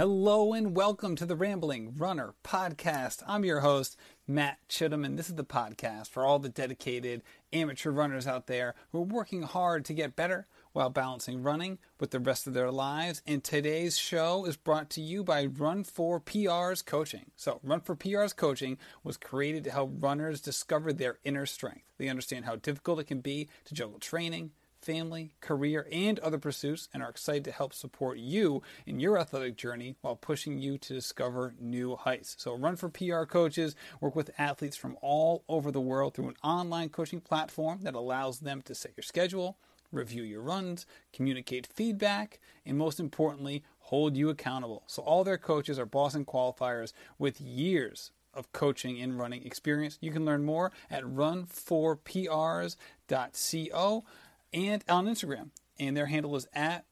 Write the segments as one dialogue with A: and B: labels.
A: Hello and welcome to the Rambling Runner Podcast. I'm your host, Matt Chittum, and this is the podcast for all the dedicated amateur runners out there who are working hard to get better while balancing running with the rest of their lives. And today's show is brought to you by Run for PR's Coaching. So, Run for PR's Coaching was created to help runners discover their inner strength. They understand how difficult it can be to juggle training family, career, and other pursuits, and are excited to help support you in your athletic journey while pushing you to discover new heights. So, Run for PR coaches work with athletes from all over the world through an online coaching platform that allows them to set your schedule, review your runs, communicate feedback, and most importantly, hold you accountable. So, all their coaches are Boston qualifiers with years of coaching and running experience. You can learn more at run4prs.co and on Instagram. And their handle is at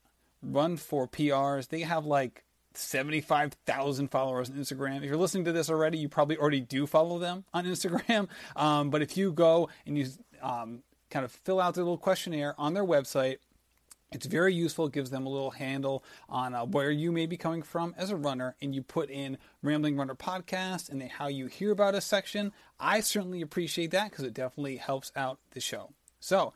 A: Run for PRs. They have like 75,000 followers on Instagram. If you're listening to this already, you probably already do follow them on Instagram. Um, but if you go and you um, kind of fill out their little questionnaire on their website, it's very useful. It gives them a little handle on uh, where you may be coming from as a runner, and you put in Rambling Runner Podcast and the how you hear about us section. I certainly appreciate that because it definitely helps out the show. So,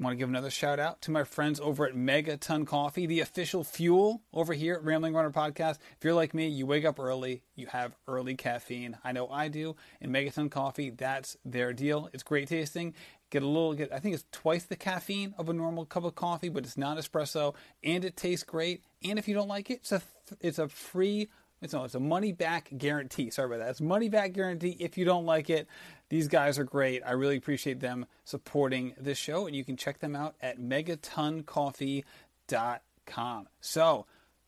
A: want to give another shout out to my friends over at Megaton Coffee, the official fuel over here at Rambling Runner Podcast. If you're like me, you wake up early, you have early caffeine. I know I do. And Megaton Coffee, that's their deal. It's great tasting. Get a little, get I think it's twice the caffeine of a normal cup of coffee, but it's not espresso, and it tastes great. And if you don't like it, it's a it's a free it's no, it's a money back guarantee. Sorry about that. It's money back guarantee if you don't like it. These guys are great. I really appreciate them supporting this show, and you can check them out at megatoncoffee.com. So,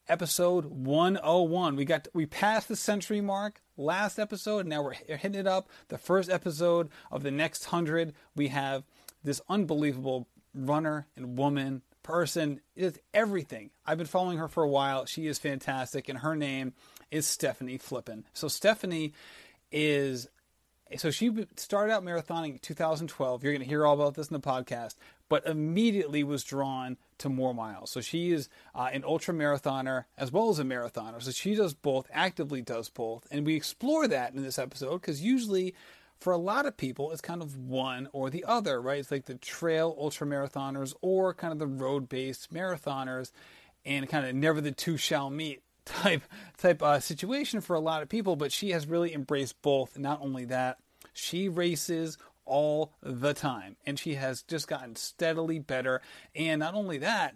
A: episode 101. We got we passed the century mark last episode, and now we're hitting it up. The first episode of the next 100. We have this unbelievable runner and woman person is everything. I've been following her for a while. She is fantastic, and her name is Stefanie Flippin. So Stefanie is so she started out marathoning in 2012. You're going to hear all about this in the podcast, but immediately was drawn to more miles. So she is uh, an ultra marathoner as well as a marathoner. So she does both, actively does both, and we explore that in this episode because usually. For a lot of people, it's kind of one or the other, right? It's like the trail ultra marathoners or kind of the road based marathoners, and kind of never the two shall meet type type uh, situation for a lot of people, but she has really embraced both. Not only that, she races all the time, and she has just gotten steadily better. And not only that,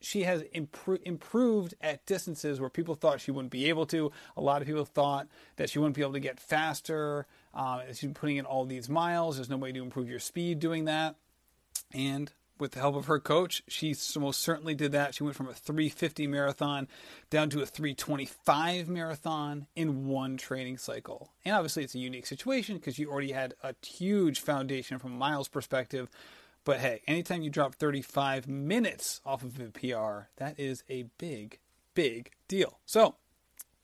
A: she has impro- improved at distances where people thought she wouldn't be able to. A lot of people thought that she wouldn't be able to get faster. Uh, she's putting in all these miles. There's no way to improve your speed doing that. And with the help of her coach, she most certainly did that. She went from a 350 marathon down to a 325 marathon in one training cycle. And obviously, it's a unique situation because you already had a huge foundation from miles perspective. But hey, anytime you drop 35 minutes off of a PR, that is a big, big deal. So,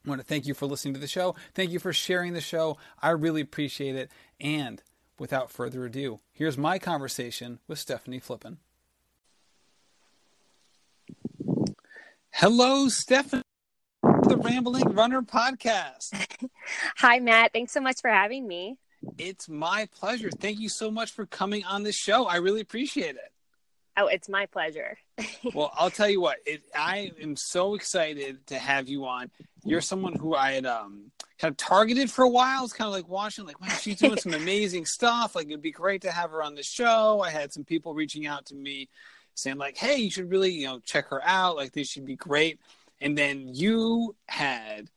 A: I want to thank you for listening to the show. Thank you for sharing the show. I really appreciate it. And without further ado, here's my conversation with Stefanie Flippin. Hello, Stefanie, the Rambling Runner podcast.
B: Hi, Matt. Thanks so much for having me.
A: It's my pleasure. Thank you so much for coming on the show. I really appreciate it.
B: Oh, it's my pleasure.
A: well, I'll tell you what. It, I am so excited to have you on. You're someone who I had um, kind of targeted for a while. It's kind of like watching, like, wow, she's doing some amazing stuff. Like, it'd be great to have her on the show. I had some people reaching out to me saying like, "Hey, you should really you know check her out. Like this should be great." And then you had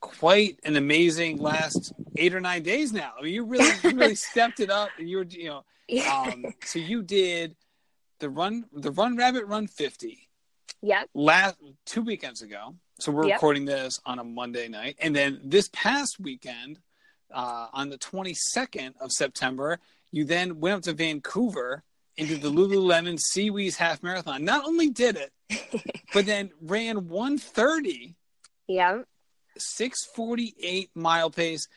A: quite an amazing last eight or nine days now. I mean, you really you really stepped it up, and you were you know. Um, so you did the run the run rabbit run fifty.
B: Yep.
A: Last two weekends ago. So we're yep. recording this on a Monday night, and then this past weekend, uh, on the twenty second of September, you then went up to Vancouver into the Lululemon SeaWheeze Half Marathon. Not only did it, but then ran 130.
B: Yeah.
A: 648 mile pace.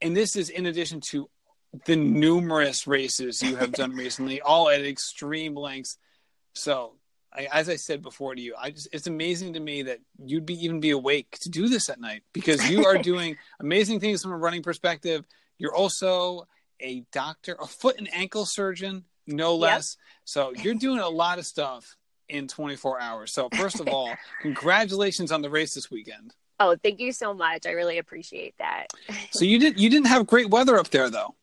A: And this is in addition to the numerous races you have done recently, all at extreme lengths. So I, as I said before to you, I just it's amazing to me that you'd be even be awake to do this at night because you are doing amazing things from a running perspective. You're also a doctor, a foot and ankle surgeon, no less. Yep. So you're doing a lot of stuff in 24 hours. So first of all, congratulations on the race this weekend.
B: Oh, thank you so much. I really appreciate that.
A: so you didn't you didn't have great weather up there though.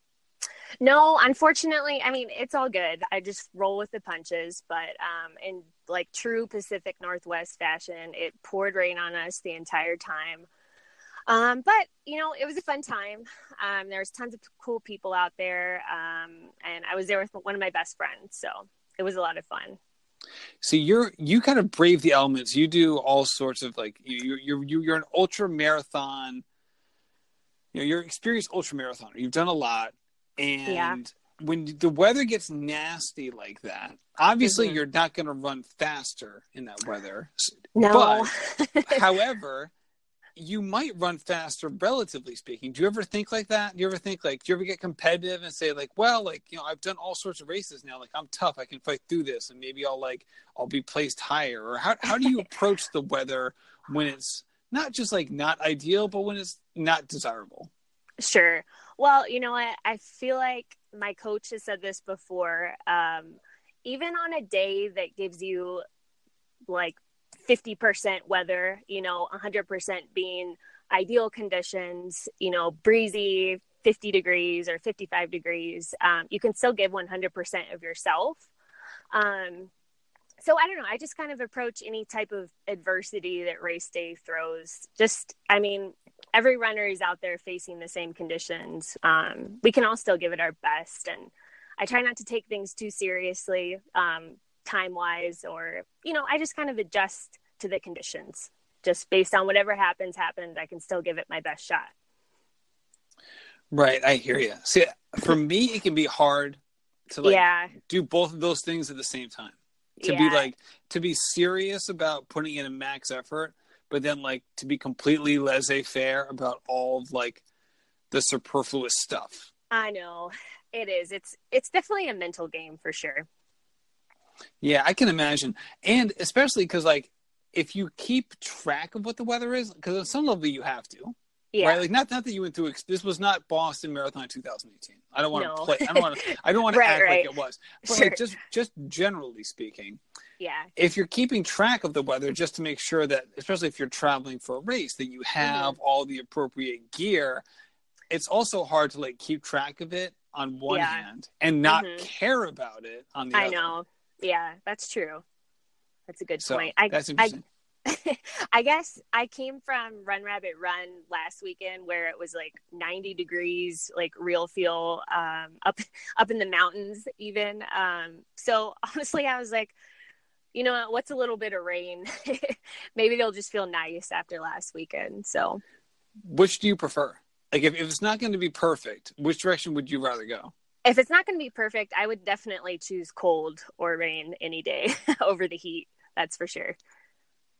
B: No, unfortunately, I mean it's all good. I just roll with the punches, but um in like true Pacific Northwest fashion, it poured rain on us the entire time. Um, but you know, it was a fun time. Um, there was tons of cool people out there, um, and I was there with one of my best friends, so it was a lot of fun.
A: So you're you kind of brave the elements. You do all sorts of like you you you you're an ultra marathon. You know, you're experienced ultra marathoner. You've done a lot, and yeah. when the weather gets nasty like that, obviously mm-hmm. you're not going to run faster in that weather.
B: No.
A: But, however, you might run faster relatively speaking. Do you ever think like that? Do you ever think like do you ever get competitive and say like well like you know i've done all sorts of races now. Like i'm tough. I can fight through this and maybe i'll like i'll be placed higher. Or how, how do you approach the weather when it's not just like not ideal but when it's not desirable?
B: Sure. Well you know what? I feel like my coach has said this before um even on a day that gives you like 50% weather, you know, 100% being ideal conditions, you know, breezy, 50 degrees or 55 degrees, um, you can still give 100% of yourself. Um, so I don't know. I just kind of approach any type of adversity that race day throws. Just, I mean, every runner is out there facing the same conditions. Um, we can all still give it our best. And I try not to take things too seriously. Um, time wise or you know i just kind of adjust to the conditions. Just based on whatever happens happened i can still give it my best shot.
A: Right i hear you see for me it can be hard to like yeah. do both of those things at the same time. To yeah. be like to be serious about putting in a max effort but then like to be completely laissez-faire about all of like the superfluous stuff.
B: I know. It is. It's it's definitely a mental game for sure
A: yeah, I can imagine, and especially because like if you keep track of what the weather is, because on some level you have to. Yeah. Right, like not not that you went through. This was not Boston Marathon 2018. I don't want no. to play. I don't want to. I don't want to act right. like it was. But sure. like just just generally speaking,
B: yeah.
A: If you're keeping track of the weather, just to make sure that, especially if you're traveling for a race, that you have mm-hmm. all the appropriate gear. It's also hard to like keep track of it on one yeah. hand and not mm-hmm. care about it on the I
B: other. I know. Yeah, that's true. That's a good
A: so,
B: point.
A: I, that's interesting.
B: I, I guess I came from Run Rabbit Run last weekend where it was like 90 degrees, like real feel um, up up in the mountains even. Um, so honestly, I was like, you know what? what's a little bit of rain? Maybe they'll just feel nice after last weekend. So,
A: which do you prefer? Like, if, if it's not going to be perfect, which direction would you rather go?
B: If it's not going to be perfect, I would definitely choose cold or rain any day over the heat. That's for sure.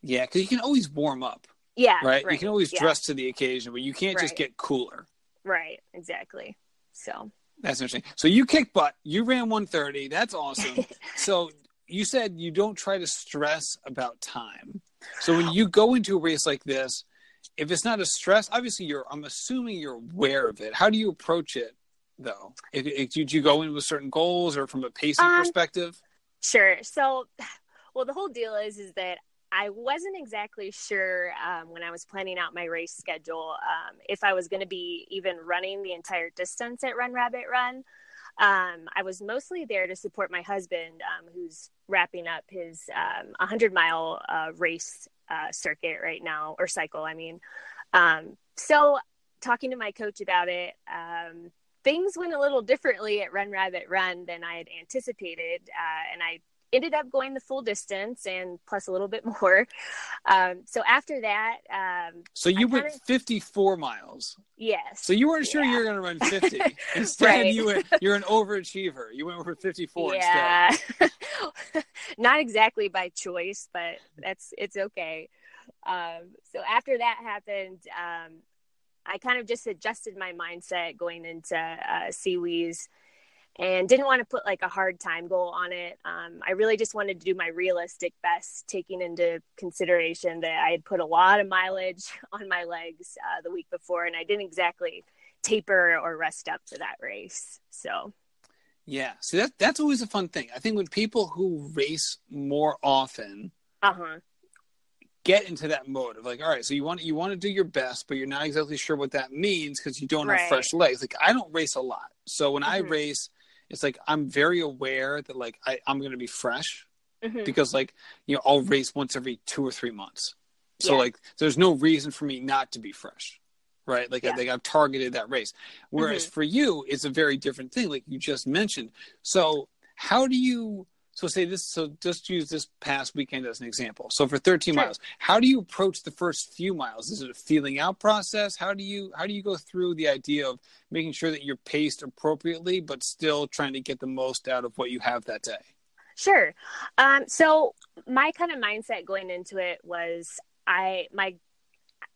A: Yeah, because you can always warm up.
B: Yeah,
A: right. right. You can always yeah. dress to the occasion, but you can't right. just get cooler.
B: Right. Exactly. So
A: that's interesting. So you kick butt. You ran 130. That's awesome. so you said you don't try to stress about time. So when you go into a race like this, if it's not a stress, obviously you're. I'm assuming you're aware of it. How do you approach it though? If, if, did you go in with certain goals or from a pacing um, perspective?
B: Sure. So, well, the whole deal is is that I wasn't exactly sure um, when I was planning out my race schedule um, if I was going to be even running the entire distance at Run Rabbit Run. Um, I was mostly there to support my husband, um, who's wrapping up his 100 um, mile uh, race uh, circuit right now, or cycle, I mean. Um, so, talking to my coach about it, things went a little differently at Run Rabbit Run than I had anticipated, uh, and I ended up going the full distance and plus a little bit more. Um, so after that, um,
A: so you went 54 miles.
B: Yes.
A: So you weren't sure yeah. you were going to run 50. Instead, right. you went. You're an overachiever. You went over 54 yeah.
B: Not exactly by choice, but that's it's okay. Um, so after that happened, um, I kind of just adjusted my mindset going into uh, SeaWheeze. and didn't want to put like a hard time goal on it. Um, I really just wanted to do my realistic best, taking into consideration that I had put a lot of mileage on my legs uh, the week before, and I didn't exactly taper or rest up for that race. So,
A: yeah, so that that's always a fun thing. I think when people who race more often,
B: uh huh,
A: get into that mode of like, all right, so you want you want to do your best, but you're not exactly sure what that means because you don't right. have fresh legs. Like I don't race a lot, so when mm-hmm. I race it's like I'm very aware that like I, I'm going to be fresh mm-hmm. because like you know I'll race once every two or three months. So yeah. like there's no reason for me not to be fresh, right? Like yeah. I, like I've targeted that race. Whereas mm-hmm. for you, it's a very different thing, like you just mentioned. So how do you? So say this. So just use this past weekend as an example. So for 13 sure. miles, how do you approach the first few miles? Is it a feeling out process? How do you how do you go through the idea of making sure that you're paced appropriately, but still trying to get the most out of what you have that day?
B: Sure. Um, so my kind of mindset going into it was I my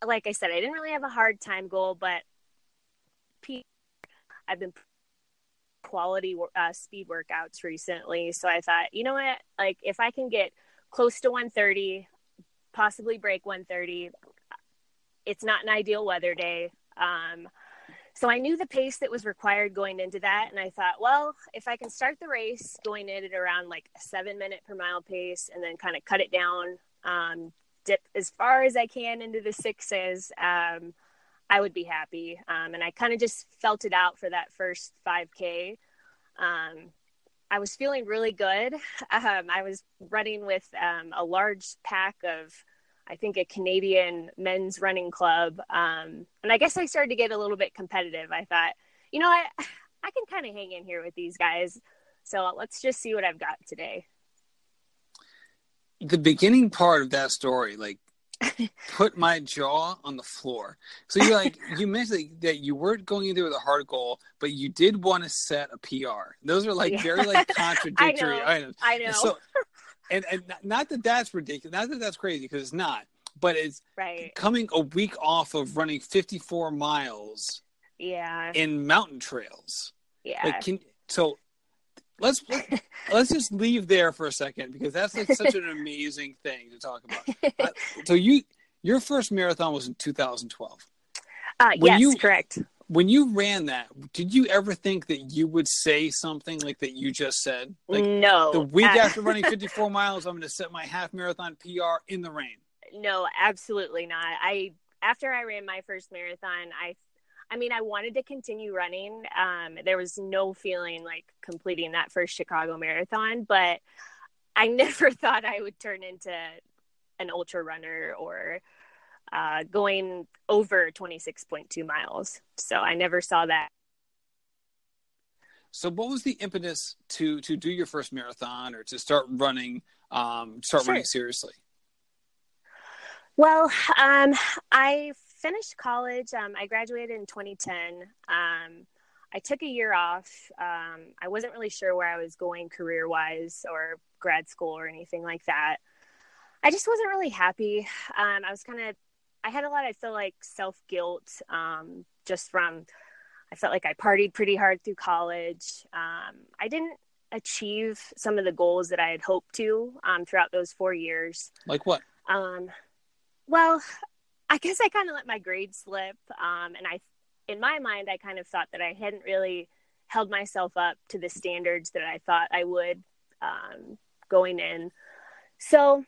B: like I said I didn't really have a hard time goal, but I've been quality uh, speed workouts recently. So I thought, you know what? Like, if I can get close to 130, possibly break 130, it's not an ideal weather day. Um, so I knew the pace that was required going into that. And I thought, well, if I can start the race going in at around like a seven minute per mile pace and then kind of cut it down, um, dip as far as I can into the sixes, um, I would be happy. Um, and I kind of just felt it out for that first 5K. Um, I was feeling really good. Um, I was running with um, a large pack of, I think, a Canadian men's running club. Um, and I guess I started to get a little bit competitive. I thought, you know? I, I can kind of hang in here with these guys. So let's just see what I've got today.
A: The beginning part of that story, like put my jaw on the floor. So you're like you mentioned that you weren't going in there with a hard goal, but you did want to set a PR. Those are like yeah. very like contradictory
B: I
A: items.
B: I know. So,
A: and and not that that's ridiculous, not that that's crazy because it's not, but it's
B: right
A: coming a week off of running 54 miles.
B: Yeah.
A: In mountain trails.
B: Yeah.
A: Like can so let's let's just leave there for a second because that's like such an amazing thing to talk about. Uh, so you your first marathon was in 2012.
B: Uh, yes, you, correct.
A: When you ran that, did you ever think that you would say something like that you just said? Like
B: no.
A: The week uh, after running 54 miles, I'm going to set my half marathon PR in the rain.
B: No, absolutely not. I after I ran my first marathon, I I mean, I wanted to continue running. Um, there was no feeling like completing that first Chicago marathon, but I never thought I would turn into an ultra runner or uh, going over 26.2 miles. So I never saw that.
A: So, what was the impetus to to do your first marathon or to start running, um, start sure. running seriously?
B: Well, um, I finished college. Um, I graduated in 2010. Um, I took a year off. Um, I wasn't really sure where I was going career wise or grad school or anything like that. I just wasn't really happy. Um, I was kind of, I had a lot, I feel like self guilt um, just from, I felt like I partied pretty hard through college. Um, I didn't achieve some of the goals that I had hoped to throughout those four years.
A: Like what?
B: well, I guess I kind of let my grades slip. Um, and I, in my mind, I kind of thought that I hadn't really held myself up to the standards that I thought I would um, going in. So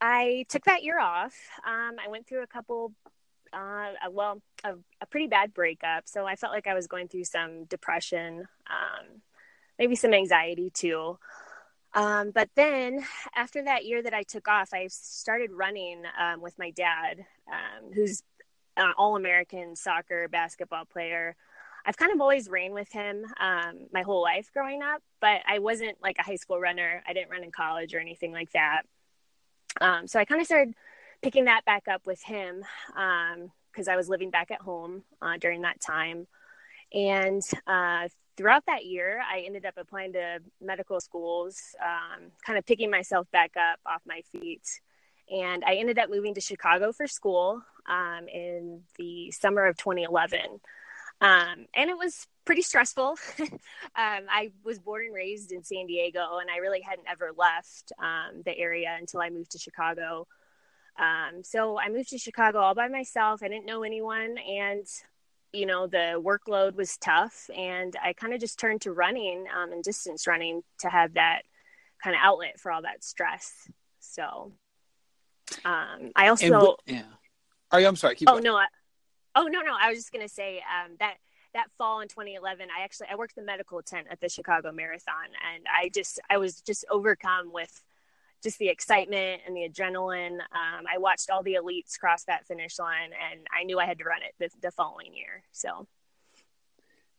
B: I took that year off. Um, I went through a couple, uh, well, a, a, pretty bad breakup. So I felt like I was going through some depression, um, maybe some anxiety too. Um, but then after that year that I took off, I started running um, with my dad, um, who's an all American soccer basketball player. I've kind of always ran with him um, my whole life growing up, but I wasn't like a high school runner. I didn't run in college or anything like that. Um, so I kind of started picking that back up with him because um, I was living back at home uh, during that time. And uh, throughout that year, I ended up applying to medical schools, um, kind of picking myself back up off my feet. And I ended up moving to Chicago for school um, in the summer of 2011. Um, and it was pretty stressful. um, I was born and raised in San Diego, and I really hadn't ever left um, the area until I moved to Chicago. Um, so I moved to Chicago all by myself. I didn't know anyone, and you know the workload was tough, and I kind of just turned to running um, and distance running to have that kind of outlet for all that stress. So um, I also
A: yeah. Oh, I'm sorry.
B: oh going. no. I, oh no no. I was just gonna say um, that that fall in 2011 i actually i worked the medical tent at the chicago marathon and i just i was just overcome with just the excitement and the adrenaline um, i watched all the elites cross that finish line and i knew i had to run it the, the following year so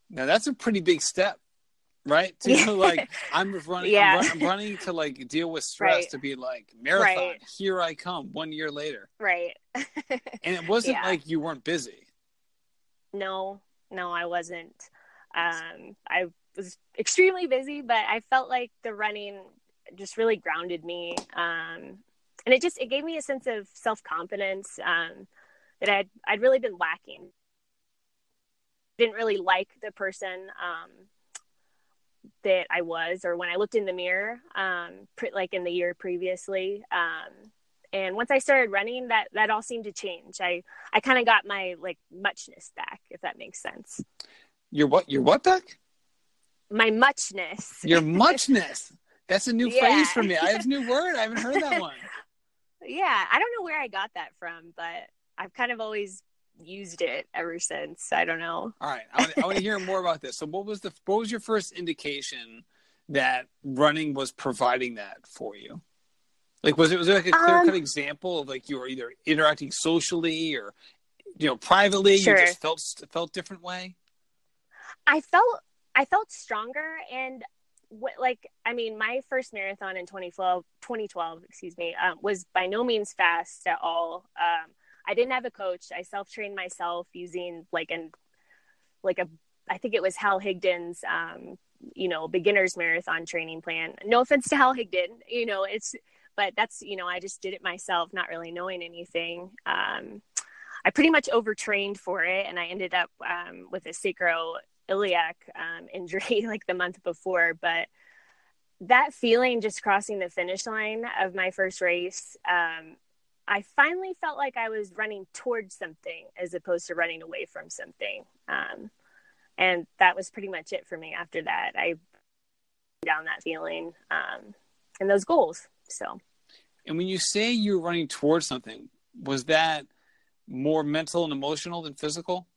A: now that's a pretty big step right to like i'm running yeah. I'm, run, I'm, running to like deal with stress right. to be like marathon right. here i come one year later
B: right
A: and it wasn't yeah. like you weren't busy
B: no no i wasn't um i was extremely busy but i felt like the running just really grounded me um and it just it gave me a sense of self-confidence um that i'd i'd really been lacking didn't really like the person um that I was, or when I looked in the mirror, um, pre- like in the year previously. Um, and once I started running, that that all seemed to change. I I kind of got my like muchness back, if that makes sense.
A: Your what? Your what back?
B: My muchness.
A: Your muchness. That's a new yeah. phrase for me. I have a new word. I haven't heard that one.
B: yeah, I don't know where I got that from, but I've kind of always used it ever since. I don't know.
A: All right, I want, I want to hear more about this. So, what was the what was your first indication that running was providing that for you? Like, was it was there like a clear cut um, example of like you were either interacting socially or you know privately? Sure. You just felt felt different way.
B: I felt I felt stronger and what, like I mean, my first marathon in 2012, 2012 excuse me, um, was by no means fast at all. Um, I didn't have a coach. I self trained myself using like an like a I think it was Hal Higdon's um, you know beginner's marathon training plan. No offense to Hal Higdon, you know it's but that's you know I just did it myself, not really knowing anything. Um, I pretty much overtrained for it, and I ended up um, with a sacroiliac um, injury like the month before. But that feeling just crossing the finish line of my first race um, I finally felt like I was running towards something as opposed to running away from something. Um, and that was pretty much it for me after that. I down that feeling um, and those goals. So,
A: and when you say you're running towards something, was that more mental and emotional than physical?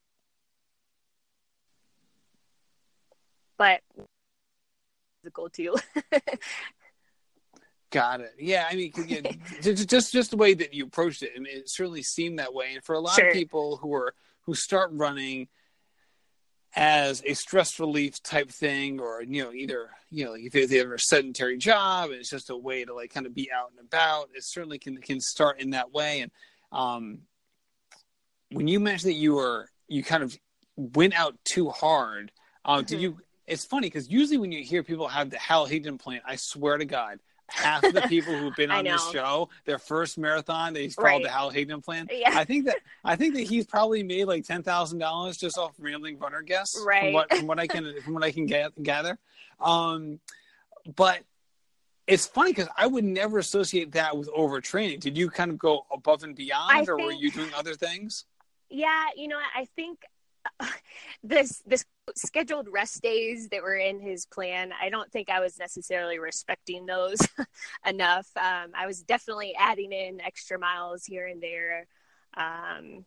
B: But physical too.
A: Got it. Yeah, I mean, just just the way that you approached it, I mean, it certainly seemed that way. And for a lot sure. of people who are who start running as a stress relief type thing, or you know, either you know, if they have a sedentary job, and it's just a way to like kind of be out and about. It certainly can can start in that way. And um, when you mentioned that you were you kind of went out too hard, uh, mm-hmm. did you? It's funny because usually when you hear people have the Hal Higdon plan, I swear to God, half of the people who've been on this show, their first marathon, they followed right. the Hal Higdon plan. Yeah. I think that I think that he's probably made like ten thousand dollars just off rambling runner guests.
B: Right.
A: From what, from what I can from what I can get, gather. Um, but it's funny because I would never associate that with overtraining. Did you kind of go above and beyond, I or think, were you doing other things?
B: Yeah, you know, I think this this scheduled rest days that were in his plan i don't think i was necessarily respecting those enough. Um, i was definitely adding in extra miles here and there. Um,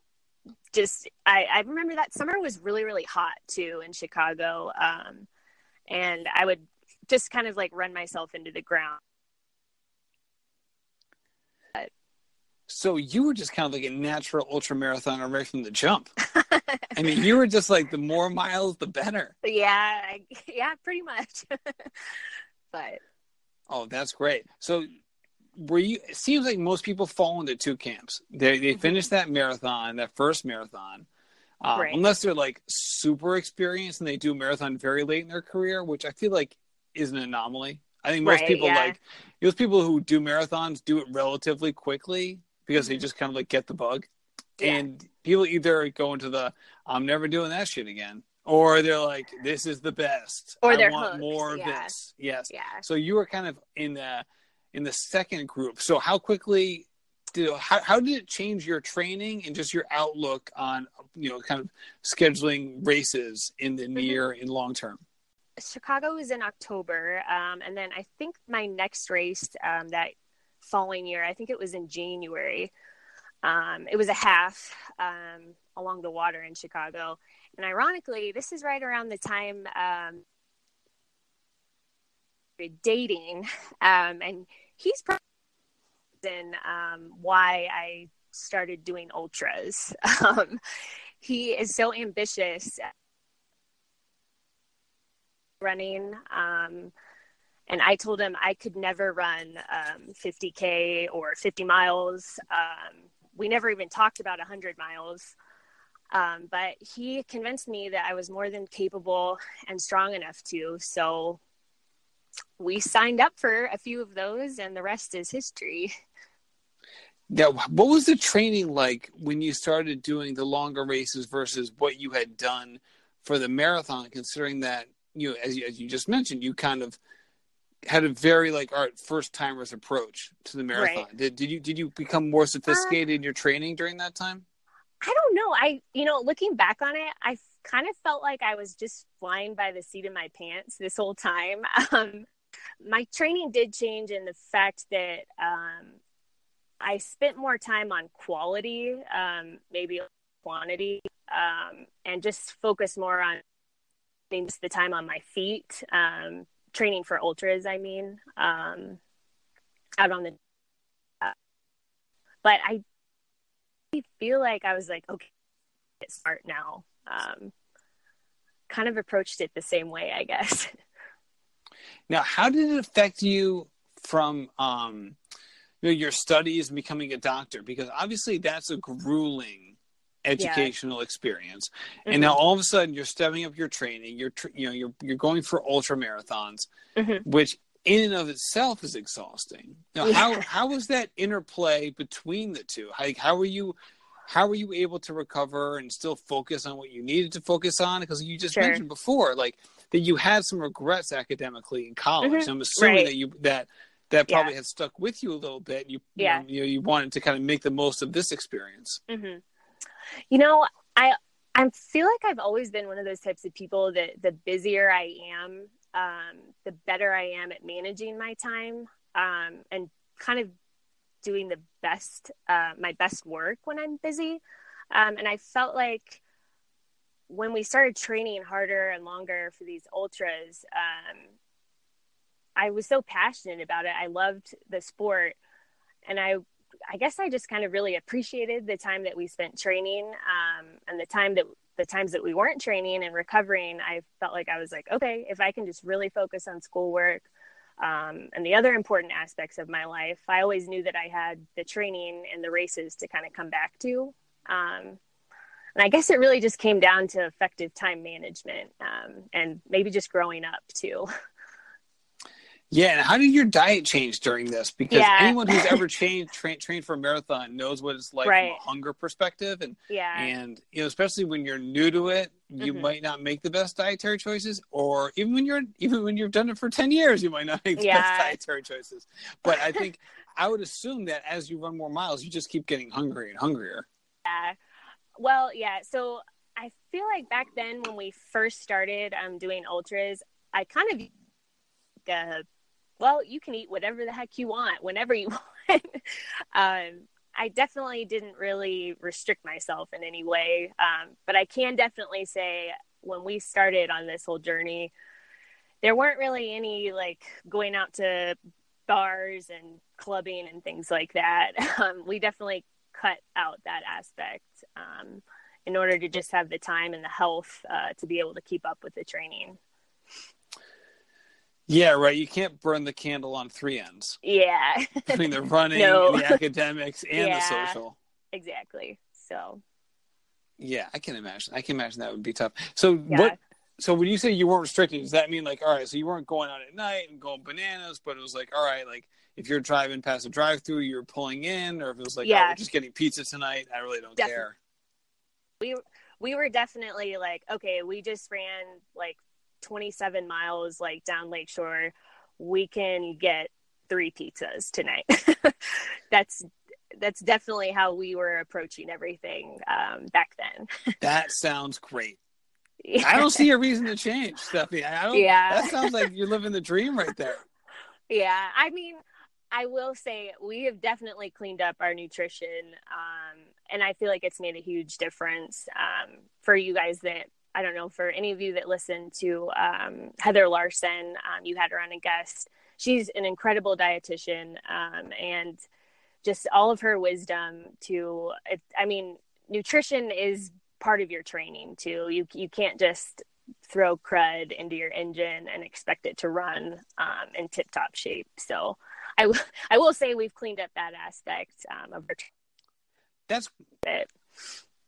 B: just I, I, remember that summer was really really hot too in chicago. Um, and i would just kind of like run myself into the ground
A: So you were just kind of like a natural ultra marathoner right from the jump. I mean, you were just like the more miles, the better.
B: Yeah, yeah, pretty much. but
A: oh, that's great. So were you? It seems like most people fall into two camps. They they mm-hmm. finish that marathon, that first marathon, um, right. unless they're like super experienced and they do marathon very late in their career, which I feel like is an anomaly. I think most right, people yeah. like those people who do marathons do it relatively quickly because they mm-hmm. just kind of like get the bug.
B: Yeah.
A: and people either go into the I'm never doing that shit again, or they're like, this is the best,
B: Or they're
A: want
B: hooked,
A: more of
B: yeah.
A: this. Yes.
B: Yeah.
A: So you were kind of in the in the second group. So how quickly did how, how did it change your training and just your outlook on you know kind of scheduling races in the near and long term?
B: Chicago was in October, um, and then I think my next race um, that following year, I think it was in January. Um, it was a half um, along the water in Chicago, and ironically, this is right around the time um, dating, um, and he's probably um, why I started doing ultras. Um, he is so ambitious running. Um, and I told him I could never run um, 50K or 50 miles. Um, we never even talked about 100 miles. Um, but he convinced me that I was more than capable and strong enough to. So we signed up for a few of those, and the rest is history.
A: Now, what was the training like when you started doing the longer races versus what you had done for the marathon? Considering that you, know, as you, as you just mentioned, you kind of had a very like right first timers approach to the marathon.
B: Right.
A: Did did you did you become more sophisticated in your training during that time?
B: I don't know. I, you know, looking back on it, I kind of felt like I was just flying by the seat of my pants this whole time. Um, my training did change in the fact that um, I spent more time on quality, um, maybe quantity, um, and just focus more on things the time on my feet, um, training for ultras. I mean, um, out on the. Uh, but I feel like I was like, okay, get smart now. Um, kind of approached it the same way, I guess.
A: Now, how did it affect you from um, you know, your studies and becoming a doctor? Because obviously that's a grueling educational experience,
B: Mm-hmm.
A: and now all of a sudden you're stepping up your training. You're tr- you know you're you're going for ultra marathons,
B: Mhm.
A: which in and of itself is exhausting. Now,
B: Yeah.
A: how how was that interplay between the two? How how were you? How were you able to recover and still focus on what you needed to focus on? Because you just
B: Sure.
A: mentioned before, like that you had some regrets academically in college.
B: Mhm.
A: I'm assuming
B: Right.
A: that you that that
B: Yeah.
A: probably had stuck with you a little bit. You
B: Yeah.
A: you, know, you wanted to kind of make the most of this experience.
B: hmm You know, I I feel like I've always been one of those types of people that the busier I am, um, the better I am at managing my time um, and kind of doing the best, uh, my best work when I'm busy. Um, and I felt like when we started training harder and longer for these ultras, um, I was so passionate about it. I loved the sport, and I I guess I just kind of really appreciated the time that we spent training um, and the time that the times that we weren't training and recovering. I felt like I was like, okay, if I can just really focus on schoolwork um, and the other important aspects of my life, I always knew that I had the training and the races to kind of come back to. Um, and I guess it really just came down to effective time management um, and maybe just growing up too.
A: Yeah, and how did your diet change during this? Because
B: Yeah.
A: anyone who's ever trained tra- trained for a marathon knows what it's like
B: Right.
A: from a hunger perspective, and
B: yeah.
A: and you know especially when you're new to it, you
B: Mhm.
A: might not make the best dietary choices, or even when you're even when you've done it for ten years, you might not make the
B: Yeah.
A: best dietary choices. But I think I would assume that as you run more miles, you just keep getting hungrier and hungrier.
B: Yeah. Well, yeah. So I feel like back then when we first started um, doing ultras, I kind of, uh, well, you can eat whatever the heck you want whenever you want. um, I definitely didn't really restrict myself in any way, um, but I can definitely say when we started on this whole journey, there weren't really any like going out to bars and clubbing and things like that. Um, we definitely cut out that aspect um, in order to just have the time and the health uh, to be able to keep up with the training.
A: Yeah, right. You can't burn the candle on three ends
B: Yeah,
A: between the running,
B: No.
A: and the academics, and the social.
B: exactly. So
A: Yeah, I can imagine. I can imagine that would be tough. So
B: Yeah.
A: what so when you say you weren't restricted, does that mean like, all right, so you weren't going out at night and going bananas, but it was like, all right, like if you're driving past a drive-through, you're pulling in, or if it was like, oh, yeah, oh, we're just getting pizza tonight, I really don't definitely. care.
B: We we were definitely like, okay, we just ran like 27 miles like down Lakeshore. We can get three pizzas tonight. that's that's definitely how we were approaching everything um, back then.
A: that sounds great. Yeah. I don't see a reason to change, Stefanie. I don't, yeah, that sounds like you're living the dream right there.
B: Yeah, I mean, I will say we have definitely cleaned up our nutrition, um, and I feel like it's made a huge difference um, for you guys that I don't know for any of you that listen to um, Heather Larson. Um, you had her on a guest. She's an incredible dietitian, um, and just all of her wisdom. To it, I mean, nutrition is part of your training too. You you can't just throw crud into your engine and expect it to run um, in tip top shape. So I, w- I will say we've cleaned up that aspect um, of our. Training.
A: That's it.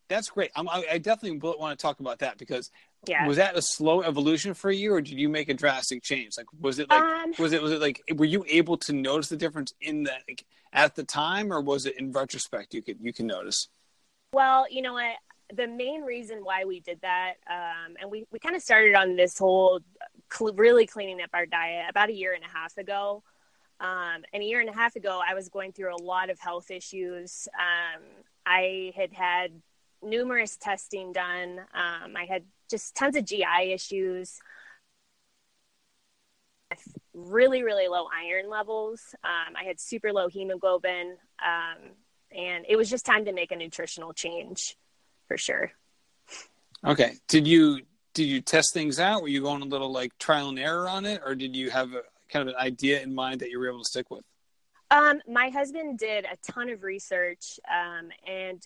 A: That's great. I'm, I definitely want to talk about that because yeah. was that a slow evolution for you, or did you make a drastic change? Like, was it like um, was it was it like were you able to notice the difference in that like, at the time, or was it in retrospect you could you can notice?
B: Well, you know what. The main reason why we did that, um, and we, we kind of started on this whole cl- really cleaning up our diet about a year and a half ago. Um, and a year and a half ago, I was going through a lot of health issues. Um, I had had numerous testing done. Um, I had just tons of GI issues, really, really low iron levels. Um, I had super low hemoglobin, um, and it was just time to make a nutritional change for sure.
A: Okay. Did you did you test things out? Were you going a little like trial and error on it, or did you have a, kind of an idea in mind that you were able to stick with?
B: Um, my husband did a ton of research, um, and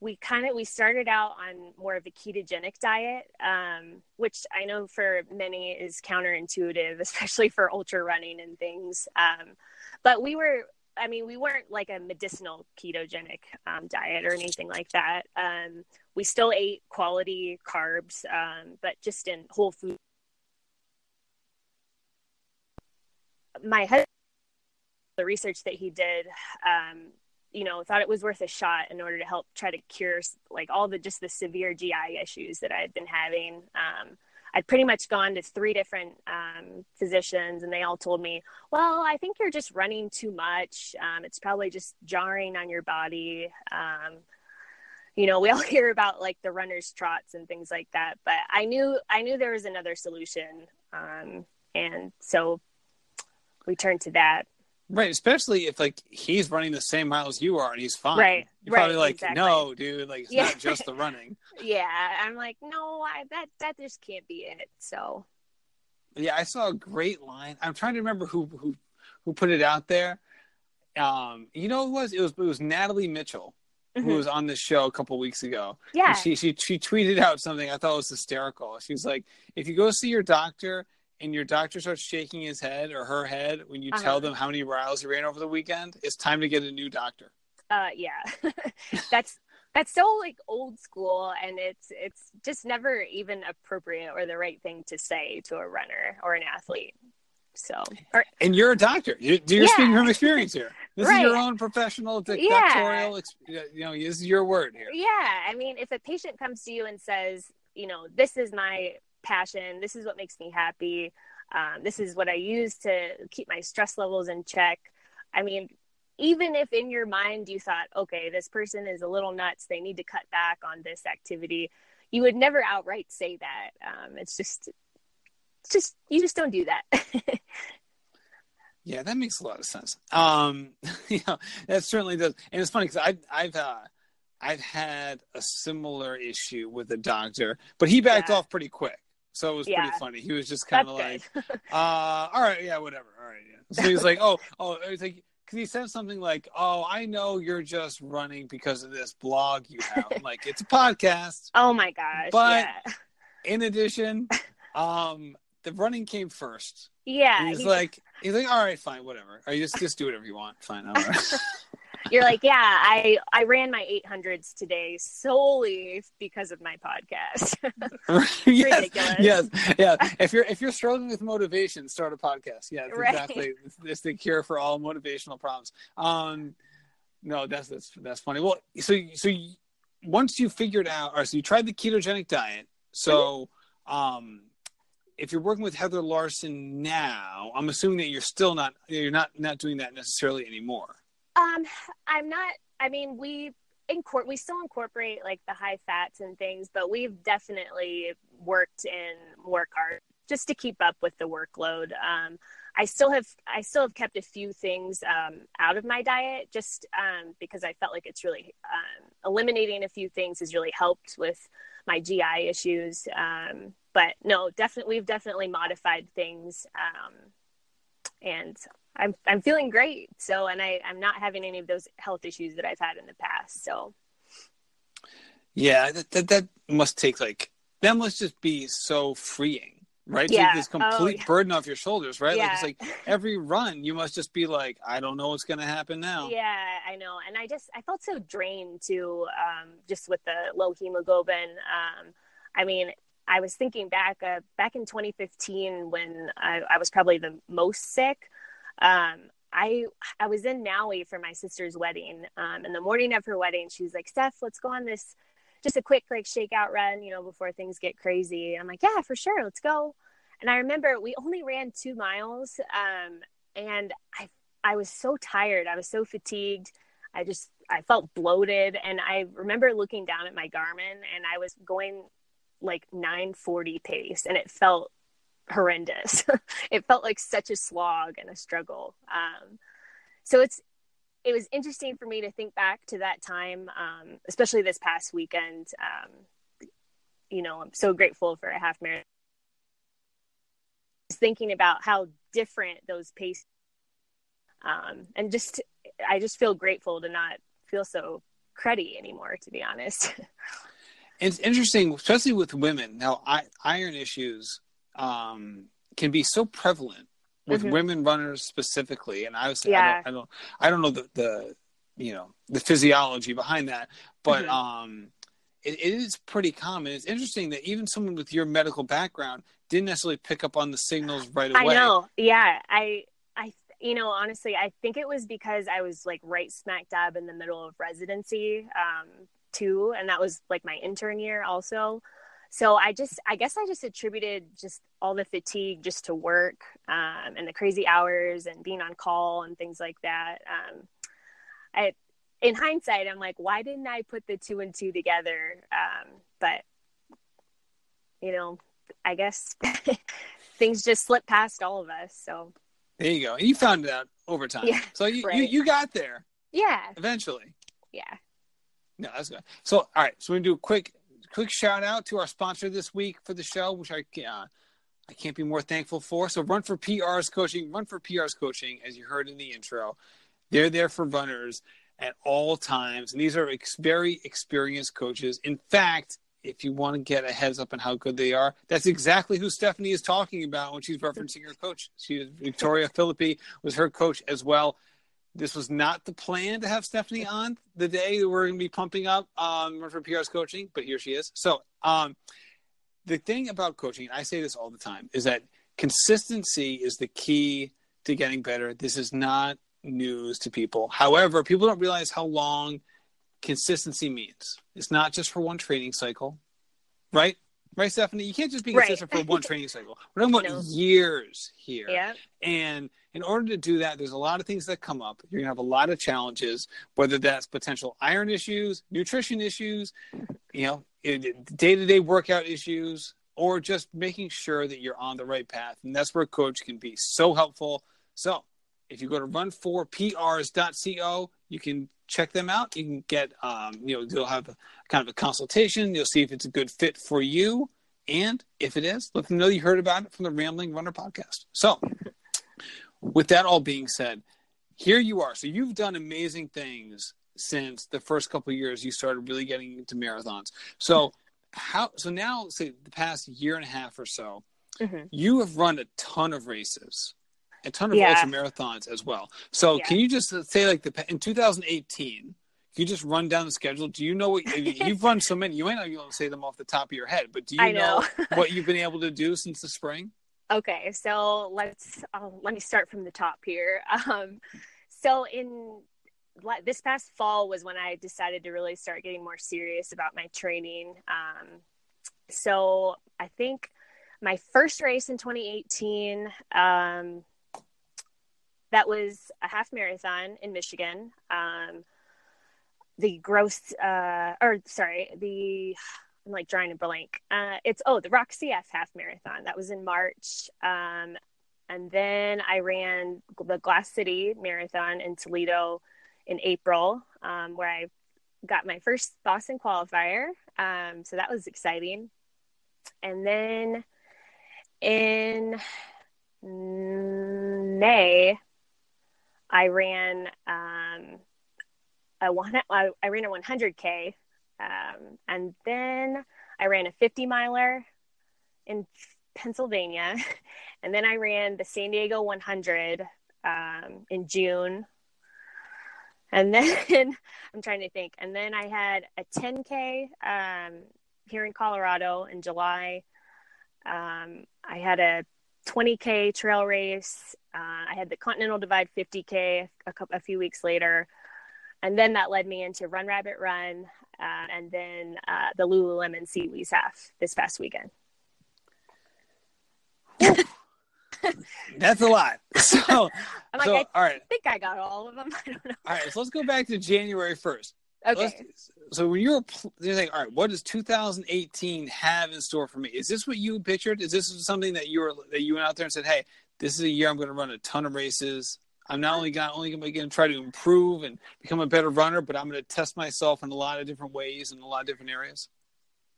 B: we kind of we started out on more of a ketogenic diet, um, which I know for many is counterintuitive, especially for ultra running and things. Um, but we were, I mean, we weren't like a medicinal ketogenic um, diet or anything like that. Um, we still ate quality carbs, but just in whole food my husband, the research that he did, um, you know, thought it was worth a shot in order to help try to cure like all the just the severe GI issues that I had been having. Um, I'd pretty much gone to three different um, physicians, and they all told me, "Well, I think you're just running too much. Um, it's probably just jarring on your body." Um, you know, we all hear about like the runner's trots and things like that, but I knew I knew there was another solution, um, and so we turned to that.
A: Right, especially if like he's running the same miles you are and he's fine.
B: Right,
A: You're
B: right,
A: probably like,
B: exactly.
A: no, dude, like it's yeah. not just the running.
B: yeah, I'm like, no, I, that that just can't be it. So.
A: Yeah, I saw a great line. I'm trying to remember who who who put it out there. Um, you know who it was? It was it was Natalie Mitchell. Mm-hmm. Who was on the show a couple weeks ago?
B: Yeah,
A: and she she she tweeted out something I thought was hysterical. She's like, "If you go see your doctor and your doctor starts shaking his head or her head when you uh-huh. tell them how many miles you ran over the weekend, it's time to get a new doctor.
B: Uh, yeah, that's that's so like old school, and it's it's just never even appropriate or the right thing to say to a runner or an athlete. So, or,
A: and you're a doctor. You're, you're yeah. speaking from experience here. This right. is your own professional doctoral. Yeah. You know, this is your word here.
B: Yeah, I mean, if a patient comes to you and says, you know, this is my passion. This is what makes me happy. Um, this is what I use to keep my stress levels in check. I mean, even if in your mind you thought, okay, this person is a little nuts, they need to cut back on this activity, you would never outright say that. Um, it's just, it's just, you just don't do that.
A: yeah, that makes a lot of sense. Um, you know, that certainly does. And it's funny because I've, I've, uh, I've had a similar issue with a doctor, but he backed yeah. off pretty quick. So it was yeah. pretty funny. He was just kind of like, uh, all right, yeah, whatever. All right, yeah. So he's like, oh, oh, it's like, because he said something like, oh, I know you're just running because of this blog you have. I'm like, it's a podcast.
B: Oh my gosh.
A: But
B: yeah.
A: in addition, um, the running came first.
B: Yeah.
A: he's, he's like, he's like, all right, fine, whatever. Or you just, just do whatever you want. Fine.
B: You're like, yeah, I I ran my 800s today solely because of my podcast.
A: yes,
B: ridiculous.
A: Yes, yeah. If you're if you're struggling with motivation, start a podcast. Yeah,
B: Right.
A: exactly. It's, it's the cure for all motivational problems. Um, no, that's that's that's funny. Well, so so you, once you figured out, or so you tried the ketogenic diet. So, um, if you're working with Heather Larson now, I'm assuming that you're still not you're not not doing that necessarily anymore.
B: Um, I'm not. I mean, we in court we still incorporate like the high fats and things, but we've definitely worked in more carbs just to keep up with the workload. Um, I still have I still have kept a few things um, out of my diet just um, because I felt like it's really um, eliminating a few things has really helped with my GI issues. Um, but no, definitely we've definitely modified things, um, and I'm I'm feeling great. So, and I I'm not having any of those health issues that I've had in the past. So,
A: Yeah, that that, that must take like that must just be so freeing, right?
B: Yeah.
A: Take this complete
B: Oh, yeah.
A: burden off your shoulders, right? Like it's like every run you must just be like, I don't know what's gonna happen now.
B: yeah, I know. And I just I felt so drained too, um, just with the low hemoglobin. Um, I mean, I was thinking back uh, back in 2015 when I, I was probably the most sick. Um, I I was in Maui for my sister's wedding. Um, and the morning of her wedding, she was like, "Steph, let's go on this." Just a quick like shakeout run, you know, before things get crazy. I'm like, yeah, for sure, let's go. And I remember we only ran two miles, um, and I I was so tired. I was so fatigued. I just I felt bloated, and I remember looking down at my Garmin, and I was going like 940 pace, and it felt horrendous. it felt like such a slog and a struggle. Um, so it's it was interesting for me to think back to that time, um, especially this past weekend. Um, you know, I'm so grateful for a half marathon. Thinking about how different those paces, um, and just I just feel grateful to not feel so cruddy anymore. To be honest,
A: It's interesting, especially with women. Now, I, iron issues um, can be so prevalent with
B: Mhm.
A: women runners specifically, and I was
B: Yeah.
A: I, don't, I don't I don't know the, the you know the physiology behind that, but
B: Mhm.
A: um, it, it is pretty common. It's interesting that even someone with your medical background didn't necessarily pick up on the signals right away.
B: I know. Yeah, I I you know honestly, I think it was because I was like right smack dab in the middle of residency um, too, and that was like my intern year also. So I just, I guess I just attributed just all the fatigue just to work um, and the crazy hours and being on call and things like that. Um, I, in hindsight, I'm like, why didn't I put the two and two together? Um, but you know, I guess things just slip past all of us. So
A: There you go. And you found it out over time.
B: Yeah,
A: so you, you
B: right.
A: you got there
B: yeah,
A: eventually.
B: yeah.
A: No, that's good. So, all right. So we're gonna do a quick, quick shout out to our sponsor this week for the show, which I uh, I can't be more thankful for. So, Run for PR's coaching, Run for PR's coaching, as you heard in the intro, they're there for runners at all times, and these are ex- very experienced coaches. In fact, if you want to get a heads up on how good they are, that's exactly who Stefanie is talking about when she's referencing her coach. She Victoria Philippi was her coach as well this was not the plan to have Stefanie on the day that we're going to be pumping up um, for PR's coaching, but here she is. So, um, the thing about coaching, I say this all the time, is that consistency is the key to getting better. This is not news to people. However, people don't realize how long consistency means. It's not just for one training cycle, right? Right, Stefanie? You can't just be
B: Right.
A: consistent for one training cycle. We're talking about
B: No.
A: years here.
B: Yeah.
A: And in order to do that, there's a lot of things that come up. You're going to have a lot of challenges, whether that's potential iron issues, nutrition issues, you know, day to day workout issues, or just making sure that you're on the right path. And that's where a coach can be so helpful. So if you go to run4prs.co, you can check them out. You can get, um, you know, they'll have a, kind of a consultation. You'll see if it's a good fit for you. And if it is, let them know you heard about it from the Rambling Runner podcast. So, with that all being said, here you are. So you've done amazing things since the first couple of years you started really getting into marathons. So how so now say the past year and a half or so,
B: Mhm.
A: you have run a ton of races. A ton of
B: Yeah.
A: ultra marathons as well. So
B: Yeah.
A: can you just say like the in 2018? Can you just run down the schedule? Do you know what you've run so many? You might not be able to say them off the top of your head, but do you know,
B: know.
A: what you've been able to do since the spring?
B: Okay, so let's uh, let me start from the top here. Um, so in this past fall was when I decided to really start getting more serious about my training. Um, so I think my first race in 2018, um, that was a half marathon in Michigan. Um, the gross, uh, or sorry, the I'm like drawing a blank. Uh, it's oh the Rock CF half marathon that was in March, um, and then I ran the Glass City Marathon in Toledo in April, um, where I got my first Boston qualifier. Um, so that was exciting. And then in May, I ran um, a one. I, ran a 100k, um, and then I ran a 50 miler in Pennsylvania, and then I ran the San Diego 100 um, in June. And then I'm trying to think. And then I had a 10K um, here in Colorado in July. Um, I had a 20K trail race. Uh, I had the Continental Divide 50K a, couple, a few weeks later. And then that led me into Run Rabbit Run uh, and then uh, the Lululemon SeaWheeze half this past weekend.
A: That's a lot. So,
B: I'm like,
A: so
B: I
A: all right,
B: think I got all of them. I don't know.
A: all right. So let's go back to January 1st.
B: Okay.
A: Let's- so when you were you're like, all right, what does 2018 have in store for me? Is this what you pictured? Is this something that you were that you went out there and said, hey, this is a year I'm going to run a ton of races. I'm not only going only going to try to improve and become a better runner, but I'm going to test myself in a lot of different ways in a lot of different areas.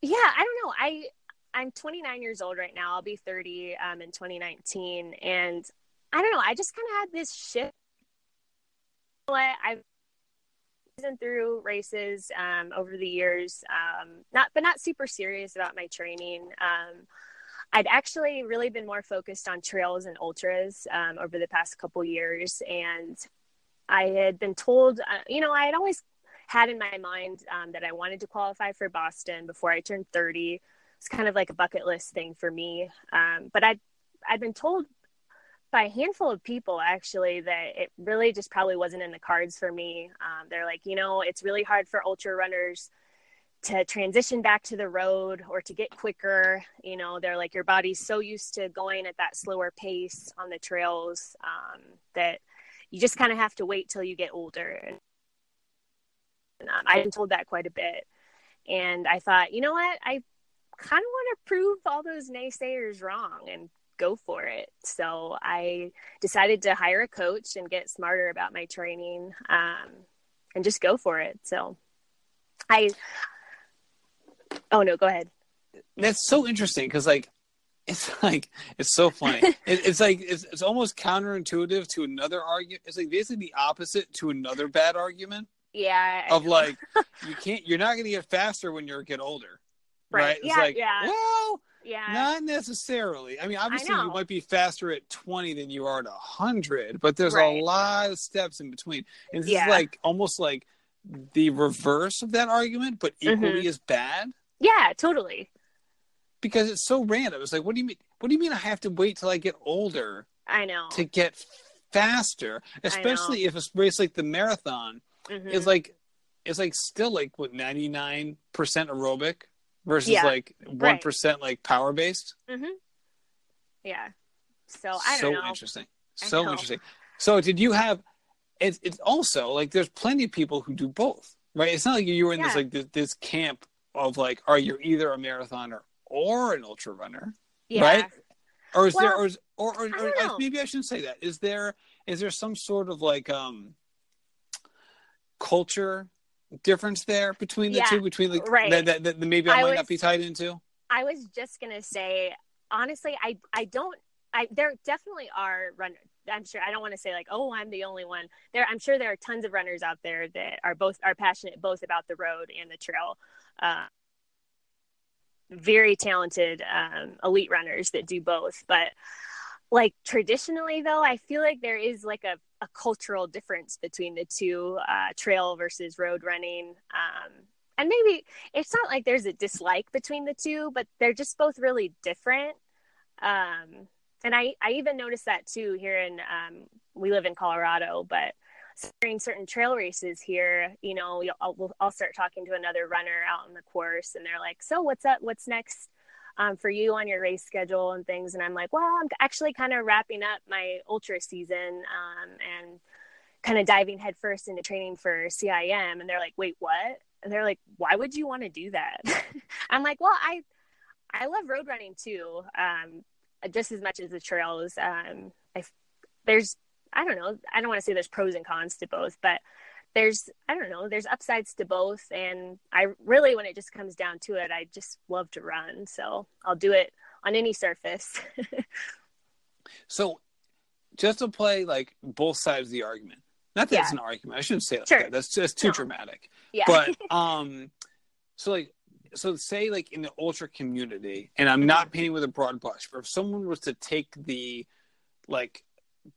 B: Yeah, I don't know. I I'm 29 years old right now. I'll be 30 um, in 2019, and I don't know. I just kind of had this shift. I've been through races um, over the years, um, not but not super serious about my training. I'd actually really been more focused on trails and ultras um, over the past couple years, and I had been told, uh, you know, I had always had in my mind um, that I wanted to qualify for Boston before I turned 30. It's kind of like a bucket list thing for me. Um, but I'd, I'd been told by a handful of people actually that it really just probably wasn't in the cards for me. Um, they're like, you know, it's really hard for ultra runners to transition back to the road or to get quicker. You know, they're like, your body's so used to going at that slower pace on the trails um, that you just kind of have to wait till you get older. And um, I've been told that quite a bit. And I thought, you know what? I kind of want to prove all those naysayers wrong and go for it. So I decided to hire a coach and get smarter about my training um, and just go for it. So I, oh no, go ahead.
A: That's so interesting because like it's like it's so funny. it, it's like it's, it's almost counterintuitive to another argument. It's like basically the opposite to another bad argument
B: Yeah. I
A: of
B: know.
A: like you can't you're not going to get faster when you get older, right?
B: Right.
A: It's
B: Yeah,
A: like
B: yeah.
A: well,
B: yeah.
A: not necessarily. I mean, obviously you might be faster at 20 than you are at 100, but there's
B: Right.
A: a lot of steps in between. And this
B: Yeah.
A: is like almost like the reverse of that argument, but
B: Mm-hmm.
A: equally as bad
B: yeah, totally.
A: because it's so random. It's like, what do you mean? What do you mean I have to wait till I get older
B: I know.
A: to get faster? Especially if a race like the marathon
B: Mhm.
A: is like, it's like still like what 99% aerobic versus
B: Yeah,
A: like 1% like power based.
B: yeah. So I
A: so
B: don't know.
A: So interesting.
B: I
A: So
B: know.
A: interesting. So did you have? It's it's also like there's plenty of people who do both, right? It's not like you were in this like this, this camp of like, are you either a marathoner or an ultra runner,
B: Yeah.
A: right? Or is there, or, is, or, or,
B: I
A: or
B: don't
A: maybe I shouldn't say that. Is there is there some sort of like um culture difference there between the
B: Yeah,
A: two? Between like
B: right.
A: that, that, that maybe I,
B: I
A: might
B: was-
A: not be tied into.
B: I was just gonna say, honestly, I I don't. I there definitely are runners. I'm sure. I don't want to say like, oh, I'm the only one. There, I'm sure there are tons of runners out there that are both are passionate both about the road and the trail. Uh, very talented um, elite runners that do both. But like traditionally though i feel like there is like a, a cultural difference between the two uh, trail versus road running um, and maybe it's not like there's a dislike between the two but they're just both really different um, and i i even noticed that too here in um, we live in colorado but during certain trail races here you know I'll, I'll start talking to another runner out on the course and they're like so what's up what's next um, for you on your race schedule and things. And I'm like, well, I'm actually kind of wrapping up my ultra season um, and kind of diving headfirst into training for CIM. And they're like, wait, what? And they're like, why would you want to do that? I'm like, well, I, I love road running too, um, just as much as the trails. Um, I, there's, I don't know, I don't want to say there's pros and cons to both, but there's i don't know there's upsides to both and i really when it just comes down to it i just love to run so i'll do it on any surface
A: so just to play like both sides of the argument not that yeah. it's an argument i shouldn't say sure. that that's just too no. dramatic yeah but um so like so say like in the ultra community and i'm not mm-hmm. painting with a broad brush but if someone was to take the like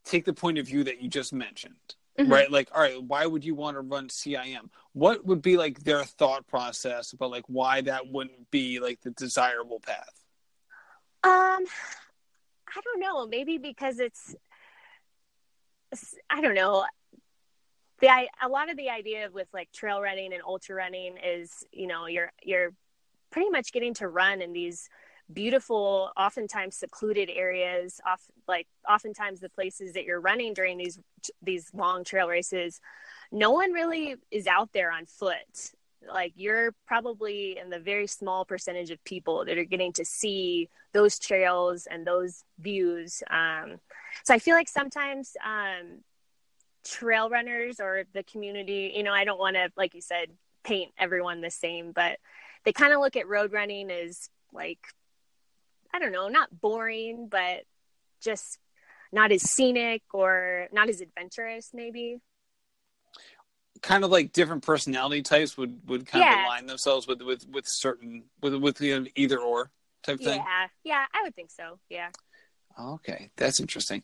A: take the point of view that you just mentioned Mm-hmm. right? Like all right why would you want to run cim what would be like their thought process about like why that wouldn't be like the desirable path?
B: Um i don't know. Maybe because it's i don't know. The a lot of the idea with like trail running and ultra running is you know you're you're pretty much getting to run in these beautiful, oftentimes secluded areas. Off like oftentimes the places that you're running during these these long trail races, no one really is out there on foot. Like you're probably in the very small percentage of people that are getting to see those trails and those views. Um, so I feel like sometimes um, trail runners or the community, you know, I don't want to, like you said, paint everyone the same, but they kind of look at road running as like I don't know, not boring, but just not as scenic or not as adventurous, maybe.
A: Kind of like different personality types would would kind yeah. of align themselves with with with certain with with you know, either or type thing.
B: Yeah, yeah, I would think so. Yeah.
A: Okay, that's interesting.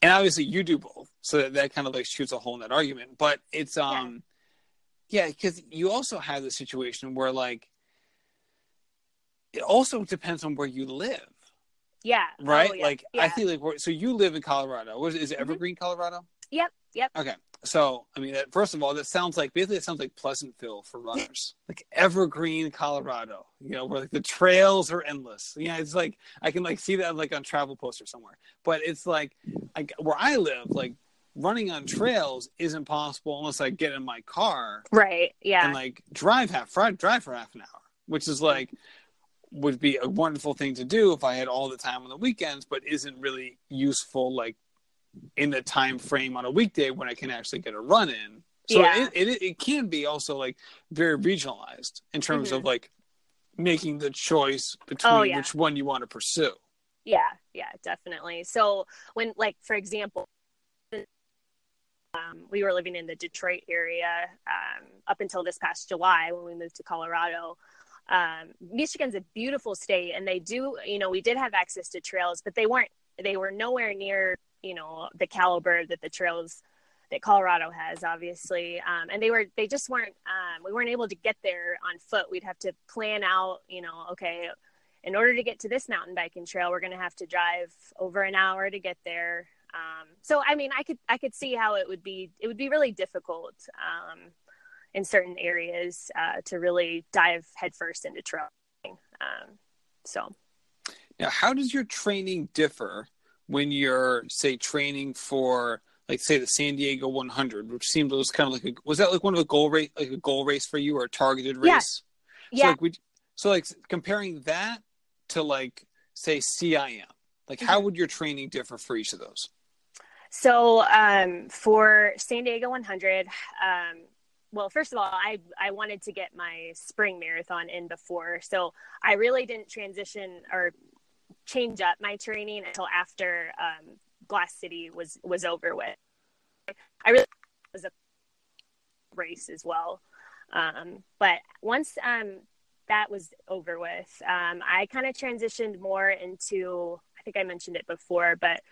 A: And obviously, you do both, so that, that kind of like shoots a hole in that argument. But it's um, yeah, because yeah, you also have the situation where like it also depends on where you live.
B: Yeah.
A: Right.
B: Oh, yeah.
A: Like
B: yeah.
A: I feel like so you live in Colorado. Is it mm-hmm. Evergreen, mm-hmm. Colorado?
B: Yep. Yep.
A: Okay. So I mean, first of all, that sounds like basically it sounds like Pleasantville for runners, like Evergreen, Colorado. You know, where like the trails are endless. Yeah, it's like I can like see that like on travel poster somewhere. But it's like, like where I live, like running on trails isn't possible unless I get in my car.
B: Right. Yeah.
A: And like drive half drive for half an hour, which is like would be a wonderful thing to do if I had all the time on the weekends, but isn't really useful like in the time frame on a weekday when I can actually get a run in. So yeah. it, it, it can be also like very regionalized in terms mm-hmm. of like making the choice between oh, yeah. which one you want to pursue.
B: Yeah, yeah, definitely. So when like for example, um, we were living in the Detroit area um, up until this past July when we moved to Colorado um, Michigan's a beautiful state, and they do, you know, we did have access to trails, but they weren't, they were nowhere near, you know, the caliber that the trails that Colorado has, obviously. Um, and they were, they just weren't, um, we weren't able to get there on foot. We'd have to plan out, you know, okay, in order to get to this mountain biking trail, we're going to have to drive over an hour to get there. Um, so, I mean, I could, I could see how it would be, it would be really difficult. In certain areas uh, to really dive headfirst into trailing. Um, so,
A: now, how does your training differ when you're, say, training for, like, say, the San Diego 100, which seemed was kind of like a, was that like one of a goal race, like a goal race for you or a targeted race?
B: Yeah.
A: So, like, we, so like comparing that to like say CIM, like mm-hmm. how would your training differ for each of those?
B: So um, for San Diego 100, um, well first of all i i wanted to get my spring marathon in before so i really didn't transition or change up my training until after um, glass city was was over with. I really was a race as well um, but once um, that was over with um, i kind of transitioned more into I think I mentioned it before, but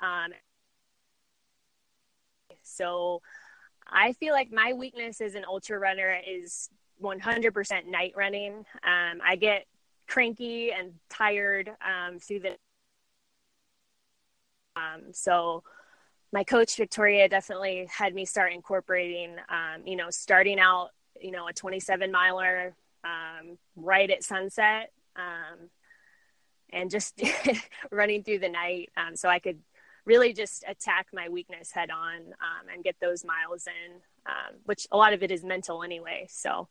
B: um, so I feel like my weakness as an ultra runner is 100% night running. Um, I get cranky and tired um, through the. Um, so my coach Victoria definitely had me start incorporating, um, you know, starting out, you know, a 27 miler um, right at sunset, um, and just running through the night, so I could really just attack my weakness head on um, and get those miles in, um, which a lot of it is mental anyway. So.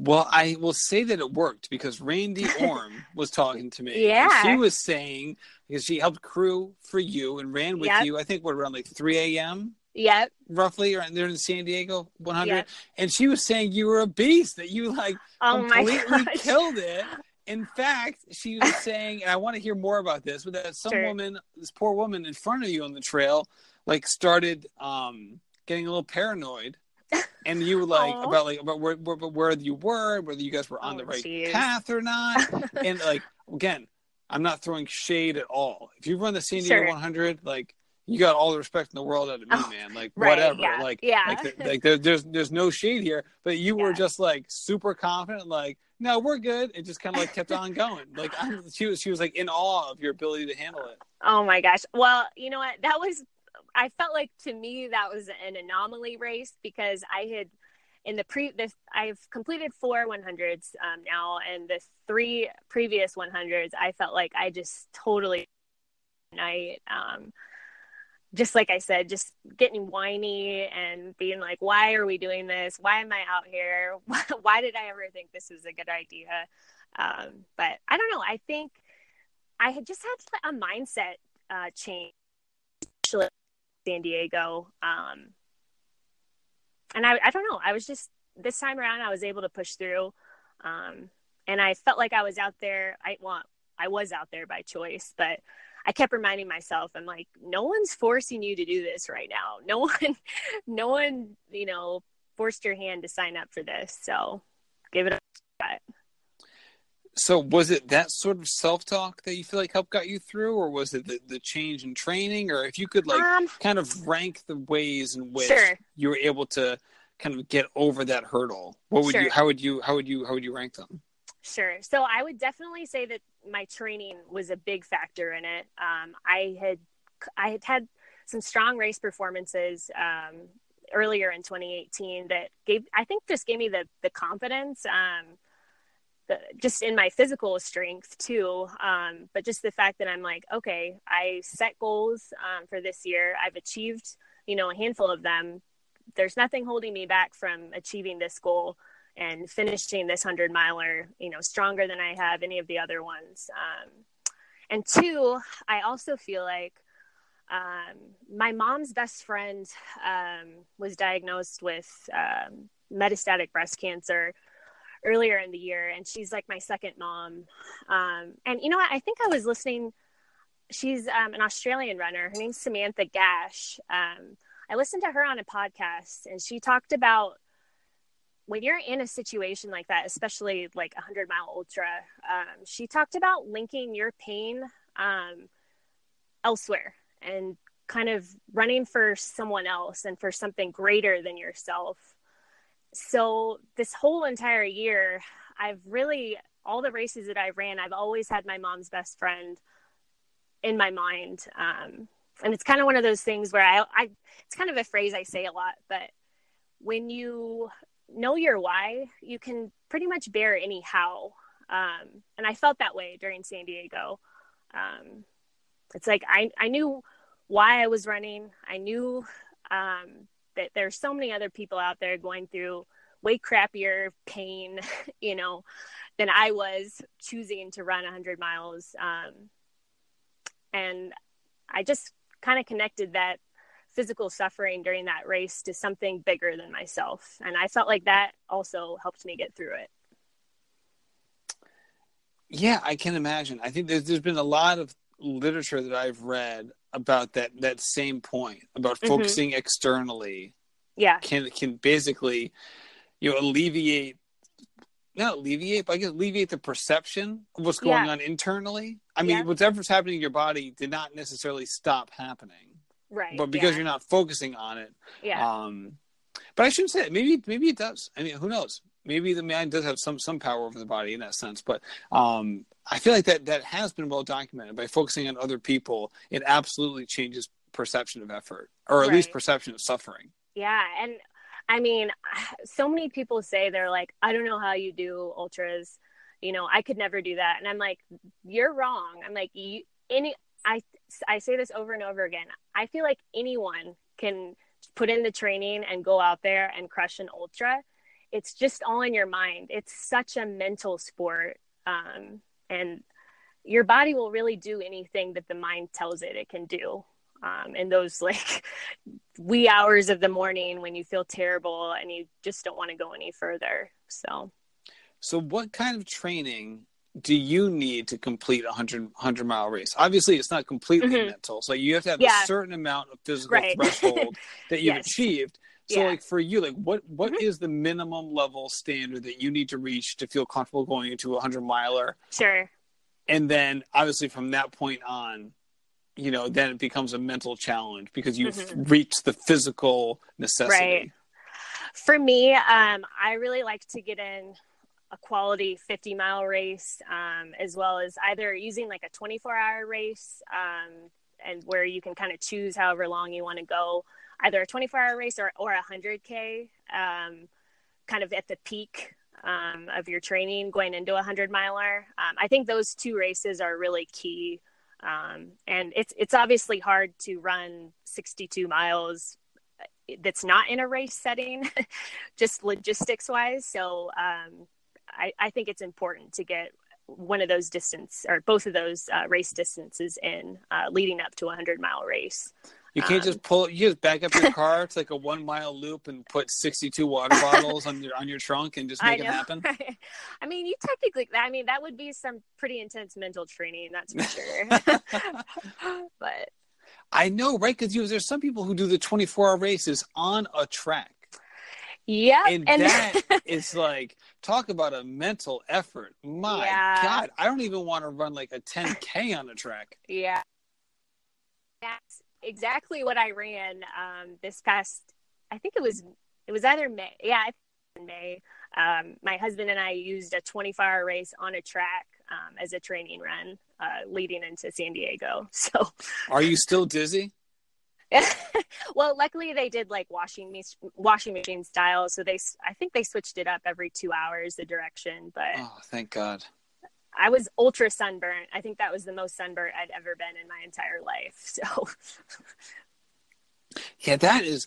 A: Well, I will say that it worked because Randy Orm was talking to me.
B: Yeah.
A: She was saying because she helped crew for you and ran with
B: Yep.
A: you. I think what around like 3 a.m.
B: Yep.
A: roughly, or there in San Diego 100.
B: Yep.
A: And she was saying you were a beast. That you like
B: Oh
A: completely killed it. In fact, she was saying, and I want to hear more about this, but that some
B: Sure.
A: woman, this poor woman in front of you on the trail, like started um, getting a little paranoid. And you were like about like about where, where where you were, whether you guys were on
B: Oh,
A: the right
B: jeez.
A: path or not. and like again, I'm not throwing shade at all. If you run the San Diego
B: Sure.
A: 100, like you got all the respect in the world out of me,
B: Oh,
A: man. Like
B: right,
A: whatever,
B: yeah,
A: like
B: yeah.
A: like, like there, there's there's no shade here, but you were just like super confident, like no, we're good. It just kind of like kept on going. Like I'm, she was she was like in awe of your ability to handle it.
B: Oh my gosh. Well, you know what? That was, I felt like to me that was an anomaly race because I had, in the pre, this I've completed four 100s um, now, and the three previous 100s, I felt like I just totally night. Um, just like I said, just getting whiny and being like, why are we doing this? Why am I out here? why did I ever think this was a good idea? Um, but I don't know. I think I had just had a mindset uh, change, in San Diego. Um, and I, I don't know. I was just this time around, I was able to push through, um, and I felt like I was out there. I well, I was out there by choice, but I kept reminding myself, I'm like, no one's forcing you to do this right now. No one, no one, you know, forced your hand to sign up for this. So give it a shot.
A: So was it that sort of self talk that you feel like helped got you through, or was it the, the change in training, or if you could like
B: um,
A: kind of rank the ways in which
B: Sure.
A: you were able to kind of get over that hurdle, what would you? How would you? How would you? How would you rank them?
B: Sure. So I would definitely say that my training was a big factor in it. Um, I had I had had some strong race performances um, earlier in 2018 that gave I think just gave me the the confidence. Um, the, just in my physical strength too, um, but just the fact that I'm like, okay, I set goals um, for this year. I've achieved, you know, a handful of them. There's nothing holding me back from achieving this goal and finishing this 100 miler, you know, stronger than I have any of the other ones. Um, and two, I also feel like um, my mom's best friend um, was diagnosed with um, metastatic breast cancer earlier in the year, and she's like my second mom. Um, and you know what? I think I was listening. She's um, an Australian runner. Her name's Samantha Gash. I listened to her on a podcast, and she talked about when you're in a situation like that, especially like a hundred mile ultra, um, she talked about linking your pain um, elsewhere and kind of running for someone else and for something greater than yourself. So this whole entire year, I've really all the races that I ran, I've always had my mom's best friend in my mind. Um, and it's kind of one of those things where I, I, it's kind of a phrase I say a lot, but when you know your why, you can pretty much bear any how. Um, and I felt that way during San Diego. Um, it's like I, I knew why I was running. I knew um, that there's so many other people out there going through way crappier pain, you know, than I was choosing to run 100 miles. Um, and I just kind of connected that physical suffering during that race to something bigger than myself. And I felt like that also helped me get through it.
A: Yeah, I can imagine. I think there's there's been a lot of literature that I've read about that that same point about
B: Mhm.
A: focusing externally
B: Yeah.
A: can can basically you know alleviate not alleviate, but I guess alleviate the perception of what's going
B: Yeah.
A: on internally. I mean,
B: Yeah.
A: whatever's happening in your body did not necessarily stop happening,
B: right.
A: but because
B: yeah.
A: you're not focusing on it.
B: yeah,
A: Um, but I shouldn't say it. Maybe maybe it does. I mean, who knows? Maybe the mind does have some some power over the body in that sense. But um, I feel like that that has been well documented. By focusing on other people, it absolutely changes perception of effort, or at least perception of suffering.
B: yeah, and I mean, so many people say they're like, I don't know how you do ultras. You know, I could never do that, and I'm like, you're wrong. I'm like, you any. I I say this over and over again. I feel like anyone can put in the training and go out there and crush an ultra. It's just all in your mind. It's such a mental sport, um, and your body will really do anything that the mind tells it it can do. Um, in those like wee hours of the morning when you feel terrible and you just don't want to go any further. So
A: So, what kind of training do you need to complete a 100, 100 mile race? Obviously, it's not completely
B: Mhm.
A: mental. So, you have to have
B: Yeah.
A: a certain amount of physical
B: Right.
A: threshold that you've
B: Yes.
A: achieved. So,
B: Yeah.
A: like for you, like what what
B: Mhm.
A: is the minimum level standard that you need to reach to feel comfortable going into a 100 miler?
B: sure.
A: And then, obviously, from that point on, you know, then it becomes a mental challenge because you've
B: Mhm.
A: reached the physical necessity.
B: Right. For me, um, I really like to get in a quality 50 mile race, um, as well as either using like a 24 hour race, um, and where you can kind of choose however long you want to go, either a 24 hour race or, or a 100K, um, kind of at the peak um, of your training going into a 100 miler. Um, I think those two races are really key. Um, and it's it's obviously hard to run 62 miles that's not in a race setting, just logistics wise. So um, I, I think it's important to get one of those distance or both of those uh, race distances in uh, leading up to a 100 mile race.
A: You can't
B: Um,
A: just pull. You just back up your car. It's like a one mile loop and put sixty two water bottles on your on your trunk and just make it happen.
B: I mean, you technically, I mean, that would be some pretty intense mental training, that's for sure. but
A: I know, right? Because you there's some people who do the twenty four hour races on a track,
B: yeah,
A: and, that is like talk about a mental effort. My
B: Yeah.
A: God, I don't even want to run like a ten k on a track.
B: Yeah. That's exactly what I ran um, this past, I think it was, it was either May. Yeah, I think May. Um, my husband and I used a 24 hour race on a track um, as a training run uh, leading into San Diego. So,
A: Are you still dizzy?
B: well, luckily they did like washing me washing machine style. So they, I think they switched it up every two hours, the direction, but
A: Oh, thank God.
B: I was ultra sunburnt. I think that was the most sunburnt I'd ever been in my entire life. So
A: Yeah, that is.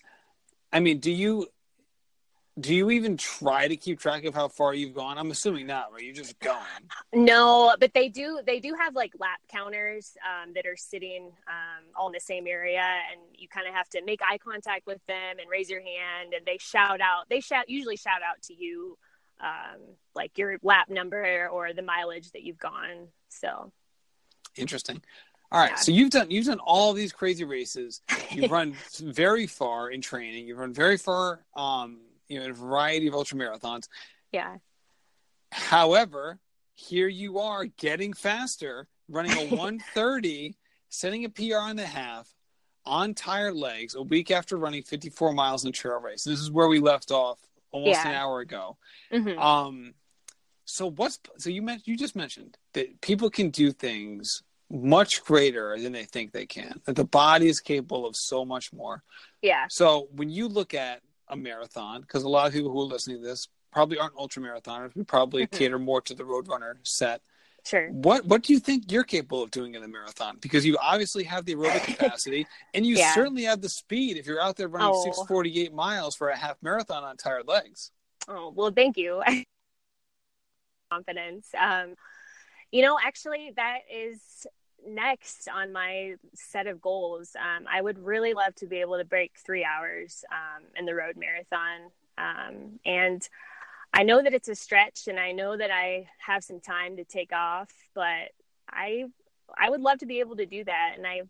A: I mean, do you do you even try to keep track of how far you've gone? I'm assuming not, right? You're just going.
B: No, but they do. They do have like lap counters um, that are sitting um, all in the same area, and you kind of have to make eye contact with them and raise your hand, and they shout out. They shout usually shout out to you, um, like your lap number or the mileage that you've gone. So
A: Interesting. All right,
B: Yeah.
A: so you've done you've done all these crazy races. You've run very far in training. You've run very far, um, you know, in a variety of ultra marathons.
B: yeah,
A: However, here you are getting faster, running a 130, setting a PR on the half on tired legs a week after running 54 miles in a trail race. This is where we left off almost
B: Yeah.
A: an hour ago.
B: Mhm.
A: Um, so what's so you mentioned you just mentioned that people can do things much greater than they think they can. That the body is capable of so much more.
B: yeah,
A: So when you look at a marathon, because a lot of people who are listening to this probably aren't ultra marathoners, we probably
B: Mhm.
A: cater more to the roadrunner set.
B: sure.
A: What what do you think you're capable of doing in a marathon? Because you obviously have the aerobic capacity, and you
B: Yeah.
A: certainly have the speed. If you're out there running
B: Oh.
A: 648 miles for a half marathon on tired legs,
B: Oh well, thank you. Confidence. Um, you know, actually, that is next on my set of goals. Um, I would really love to be able to break three hours um, in the road marathon, um, and I know that it's a stretch, and I know that I have some time to take off, but I I would love to be able to do that, and I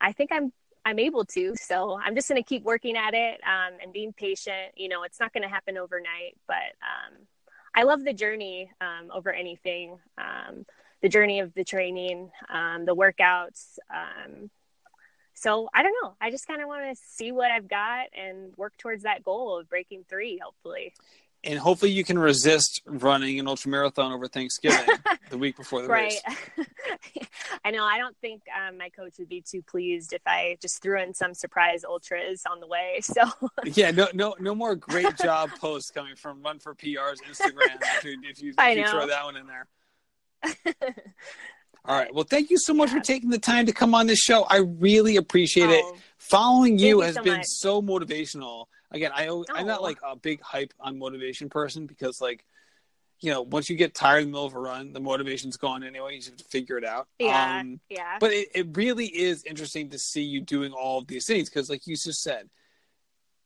B: I think I'm I'm able to. So I'm just going to keep working at it um, and being patient. You know, it's not going to happen overnight, but um, I love the journey um, over anything. The journey of the training, um, the workouts. Um, so I don't know. I just kind of want to see what I've got and work towards that goal of breaking three, hopefully.
A: And hopefully you can resist running an ultra marathon over Thanksgiving, the week before the race.
B: right.
A: race.
B: I know. I don't think um, my coach would be too pleased if I just threw in some surprise ultras on the way. So
A: yeah, no, no, no more great job posts coming from Run for PR's Instagram if you, if you, if you throw that one in there. All right. Well, thank you so much for taking the time to come on this show. I really appreciate it.
B: Oh,
A: Following you has
B: so
A: been
B: much.
A: so motivational. Again, I al- I'm not
B: Oh.
A: like a big hype on motivation person because like you know, once you get tired in the middle of a run, the motivation's gone anyway. You just have to figure it out.
B: Yeah.
A: Um,
B: yeah.
A: but it, it really is interesting to see you doing all of these things because, like you just said,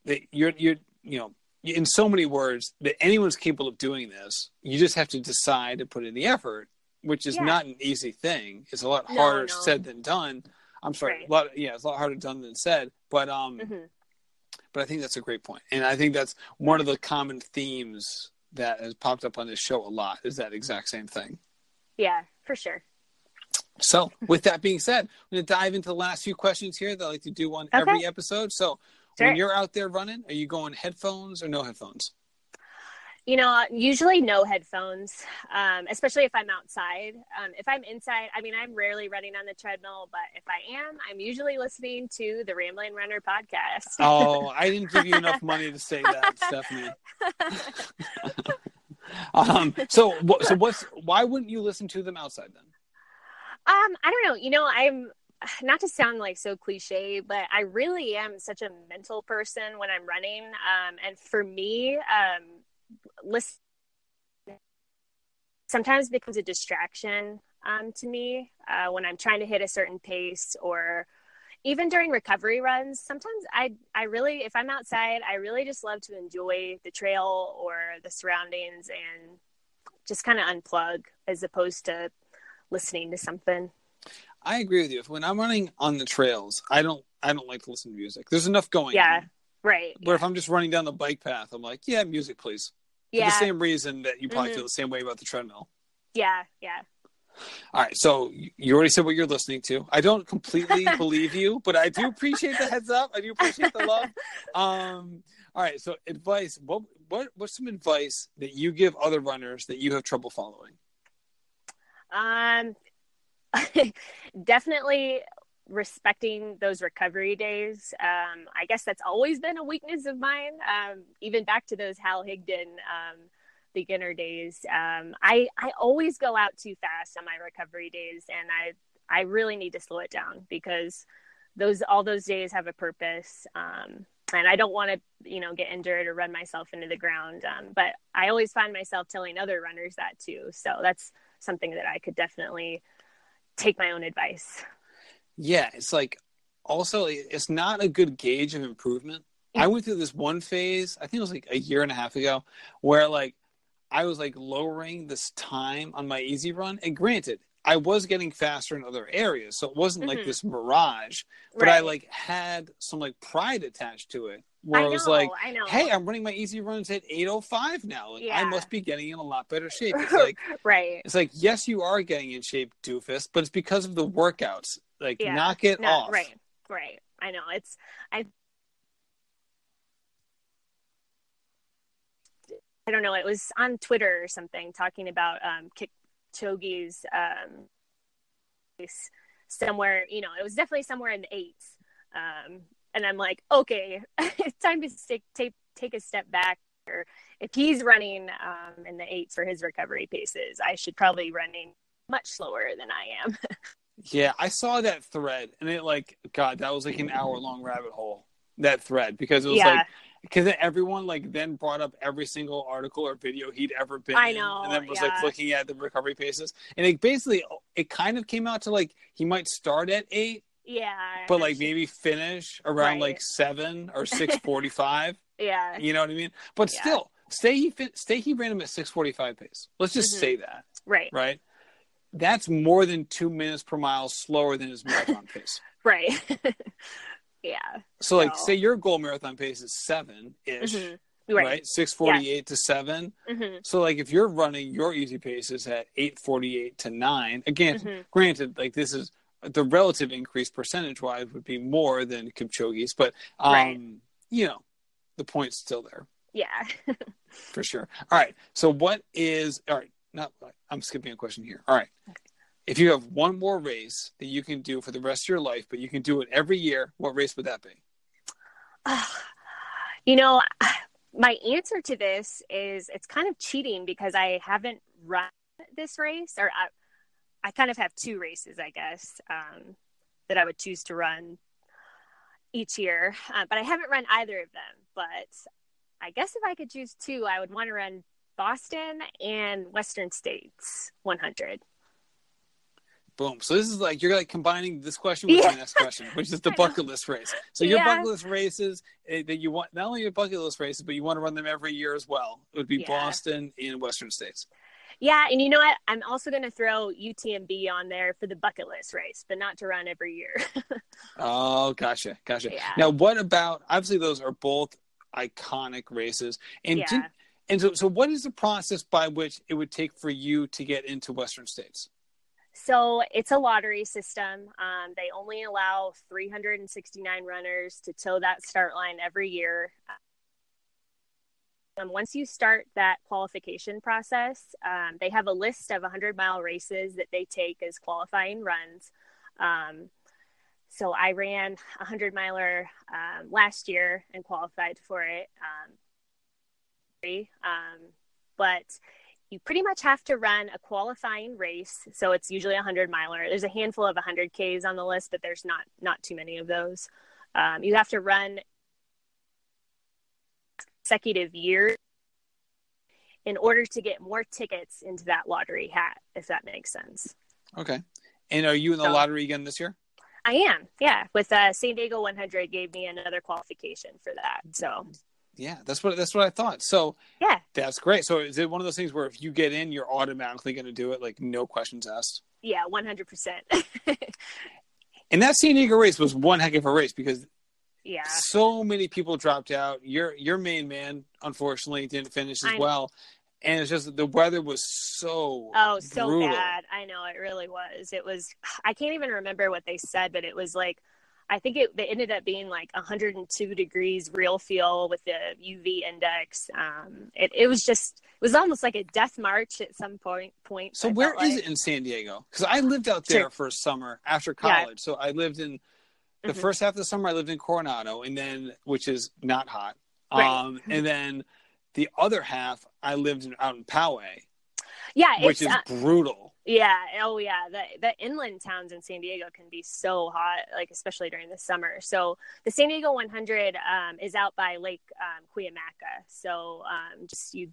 A: that you're you're you know in so many words that anyone's capable of doing this. You just have to decide to put in the effort, which is
B: Yeah.
A: not an easy thing. It's a lot
B: No,
A: harder
B: no.
A: said than done. I'm sorry,
B: Right.
A: a lot yeah, it's a lot harder done than said. But um,
B: Mhm.
A: but I think that's a great point, and I think that's one of the common themes that has popped up on this show a lot is that exact same thing.
B: Yeah, for sure.
A: So, with that being said, I'm going to dive into the last few questions here that I like to do on every episode. So,
B: Sure.
A: when you're out there running, are you going headphones or no headphones?
B: You know, usually no headphones, um, especially if I'm outside. Um, if I'm inside, I mean, I'm rarely running on the treadmill, but if I am, I'm usually listening to the Rambling Runner podcast.
A: Oh, I didn't give you enough money to say that, Stefanie. um, so, what, so what's why wouldn't you listen to them outside then?
B: Um, I don't know. You know, I'm not to sound like so cliche, but I really am such a mental person when I'm running. Um, and for me, um, listen sometimes becomes a distraction um, to me uh, when I'm trying to hit a certain pace or even during recovery runs. Sometimes I, I really, if I'm outside, I really just love to enjoy the trail or the surroundings and just kind of unplug as opposed to listening to something.
A: I agree with you. When I'm running on the trails, I don't I don't like to listen to music. There's enough going
B: Yeah,
A: on.
B: right.
A: But if I'm just running down the bike path, I'm like, yeah, music, please. For
B: yeah,
A: the same reason that you probably
B: Mhm.
A: feel the same way about the treadmill.
B: yeah, yeah.
A: All right, so you already said what you're listening to. I don't completely believe you, but I do appreciate the heads up. I do appreciate the love. Um, all right, so advice. What what what's some advice that you give other runners that you have trouble following?
B: Um, definitely respecting those recovery days. Um, I guess that's always been a weakness of mine. Um, even back to those Hal Higdon um, beginner days. Um, I I always go out too fast on my recovery days, and I I really need to slow it down because those all those days have a purpose. Um, and I don't want to, you know, get injured or run myself into the ground. Um, but I always find myself telling other runners that too. So that's something that I could definitely take my own advice.
A: Yeah, it's like also it's not a good gauge of improvement. I went through this one phase, I think it was like a year and a half ago, where like I was like lowering this time on my easy run. And granted, I was getting faster in other areas, so it wasn't like
B: Mhm.
A: this mirage, but I like had some like pride attached to it where
B: I
A: I was like,
B: I know.
A: hey, I'm running my easy runs at 805 now. Like I must be getting in a lot better shape. It's like
B: right.
A: it's like yes, you are getting in shape, doofus, but it's because of the workouts. Like
B: Yeah.
A: knock it
B: No,
A: off.
B: right. Right. I know. It's I I don't know. It was on Twitter or something talking about um Kipchoge's um somewhere, you know, it was definitely somewhere in the eights. Um and I'm like, okay, it's time to take take take a step back or if he's running um in the eights for his recovery paces, I should probably be running much slower than I am.
A: Yeah, I saw that thread, and it like God, that was like an hour long rabbit hole. That thread because it was
B: Yeah.
A: like because everyone like then brought up every single article or video he'd ever been.
B: I
A: in,
B: know,
A: and then was like looking at the recovery paces, and it basically it kind of came out to like he might start at eight,
B: yeah.
A: but like maybe finish around
B: Right.
A: like seven or six forty five.
B: yeah.
A: you know what I mean? But
B: Yeah.
A: still, stay he fin- stay he ran him at six forty five pace. Let's just
B: Mhm.
A: say that,
B: Right.
A: right? That's more than two minutes per mile slower than his marathon pace.
B: Right. yeah.
A: So, like, say your goal marathon pace is seven ish.
B: Mhm.
A: right?
B: Right.
A: Six forty eight to seven.
B: hmm
A: So like if you're running your easy paces at eight forty eight to nine, again,
B: Mhm.
A: granted, like this is the relative increase percentage wise would be more than Kipchoge's, but um,
B: Right.
A: you know, the point's still there
B: Yeah.
A: for sure. All right. So what is all right? Not I'm skipping a question here. All right. If you have one more race that you can do for the rest of your life, but you can do it every year, what race would that be?
B: you know, my answer to this is it's kind of cheating because I haven't run this race, or I, I kind of have two races, I guess, um, that I would choose to run each year, uh, but I haven't run either of them. But I guess if I could choose two, I would want to run Boston and Western States 100.
A: Boom. So this is like you're like combining this question with my
B: Yeah.
A: next question, which is the bucket list race. So your
B: Yeah.
A: bucket list races eh, that you want not only your bucket list races, but you want to run them every year as well. It would be
B: Yeah.
A: Boston and Western States.
B: Yeah, and you know what? I'm also going to throw UTMB on there for the bucket list race, but not to run every year.
A: Oh, gotcha, gotcha. Now, what about? Obviously, those are both iconic races, and did- and so, so what is the process by which it would take for you to get into Western States?
B: So it's a lottery system. Um, they only allow 369 runners to toe that start line every year. Um, once you start that qualification process, um, they have a list of 100 mile races that they take as qualifying runs. Um, so I ran a 100 miler um, last year and qualified for it. Um, but you pretty much have to run a qualifying race. So it's usually a 100 miler. There's a handful of 100 ks on the list but there's not not too many of those. Um, you have to run consecutive years in order to get more tickets into that lottery hat if that makes sense.
A: Okay. And are you in the
B: So-
A: lottery again this year?
B: i am. Yeah. With uh, san diego 100 gave me another qualification for that. So
A: Yeah, that's what that's what I thought. So
B: yeah
A: that's great. So is it one of those things where if you get in, you're automatically going to do it, like no questions asked?
B: yeah 100%
A: And that San Diego race was one heck of a race because
B: yeah
A: so many people dropped out. Your your main man, unfortunately, didn't finish as well, and it's just the weather was so
B: Oh, so
A: brutal.
B: bad. I know it really was. It was I can't even remember what they said, but it was like I think it, it ended up being like 102 degrees real feel with the UV index. Um, it, it was just it was almost like a death march at some point. Point.
A: So
B: I
A: where
B: felt like.
A: it in San Diego? Because I lived out there
B: Sure.
A: for a summer after
B: Yeah.
A: college. So I lived in the
B: Mhm.
A: first half of the summer. I lived in Coronado, and then which is not hot.
B: Right.
A: Um, and then the other half I lived in, out in Poway,
B: Yeah,
A: which is
B: uh,
A: brutal.
B: Yeah. Oh yeah, the the inland towns in San Diego can be so hot, like especially during the summer. So the San Diego 100 um, is out by Lake um, Cuyamaca. So um, just you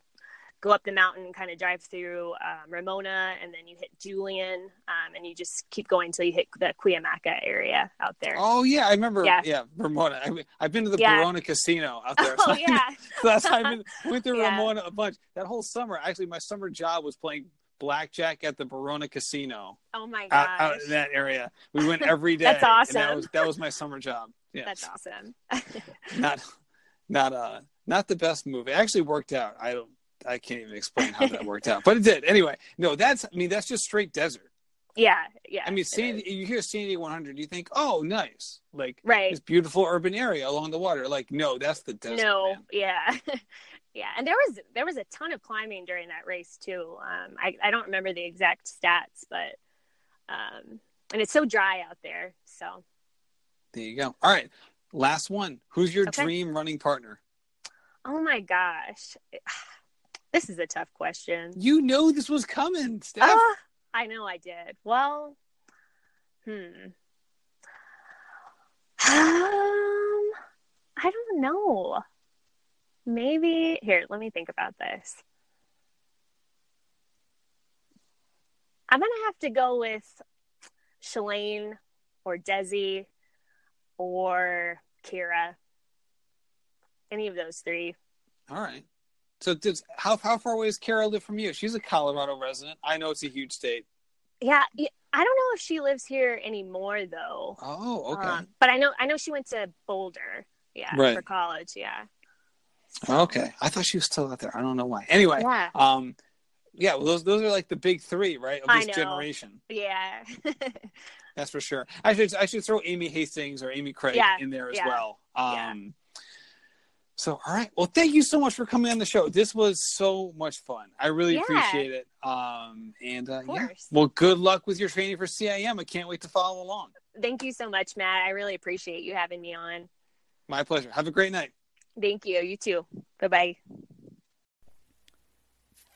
B: go up the mountain, kind of drive through um, Ramona, and then you hit Julian, um, and you just keep going until you hit the Cuyamaca area out there.
A: Oh yeah, I remember. Yeah,
B: Yeah.
A: Ramona. I, mean, I've been to the
B: Yeah.
A: Barona Casino out there.
B: Oh,
A: so I-
B: yeah,
A: so that's I've been, went through
B: Yeah.
A: Ramona a bunch. That whole summer, actually, my summer job was playing blackjack at the Barona Casino
B: oh my
A: out, out in that area. We went every day.
B: That's awesome.
A: that was that was my summer job. Yeah,
B: that's awesome.
A: not not uh not the best move. It actually worked out. I don't. I can't even explain how that worked out, but it did. Anyway, no, that's. I mean, that's just straight desert.
B: yeah, yeah.
A: I mean, San, you hear San Diego 100, you think, oh, nice, like
B: right.
A: this beautiful urban area along the water. Like, no, that's the desert.
B: no
A: man.
B: yeah yeah and there was there was a ton of climbing during that race too um i, I don't remember the exact stats but um and it's so dry out there so
A: There you go. All right, last one. Who's your
B: Okay.
A: dream running partner?
B: oh my gosh this is a tough question
A: You know this was coming, Steph.
B: Ah, i know i did well hmm um i don't know maybe here let me think about this i'm gonna have to go with shalane or desi or Kara any of those three
A: All right. So, does, how how far away does Kara live from you? She's a Colorado resident. I know it's a huge state.
B: yeah I don't know if she lives here anymore though
A: Oh, okay.
B: Um, but i know i know she went to boulder yeah
A: Right.
B: for college yeah
A: Okay, I thought she was still out there. I don't know why. Anyway,
B: Yeah.
A: um, yeah, well, those those are like the big three, right, of
B: I
A: this
B: know.
A: generation.
B: Yeah.
A: That's for sure. I should I should throw Amy Hastings or Amy Cragg
B: Yeah,
A: in there as
B: yeah,
A: well. Um,
B: yeah.
A: So, all right. Well, thank you so much for coming on the show. This was so much fun. I really
B: Yeah.
A: appreciate it. Um, and uh, yeah. Well, good luck with your training for CIM. I can't wait to follow along.
B: Thank you so much, Matt. I really appreciate you having me on.
A: My pleasure. Have a great night.
B: Thank you. You too. Bye bye.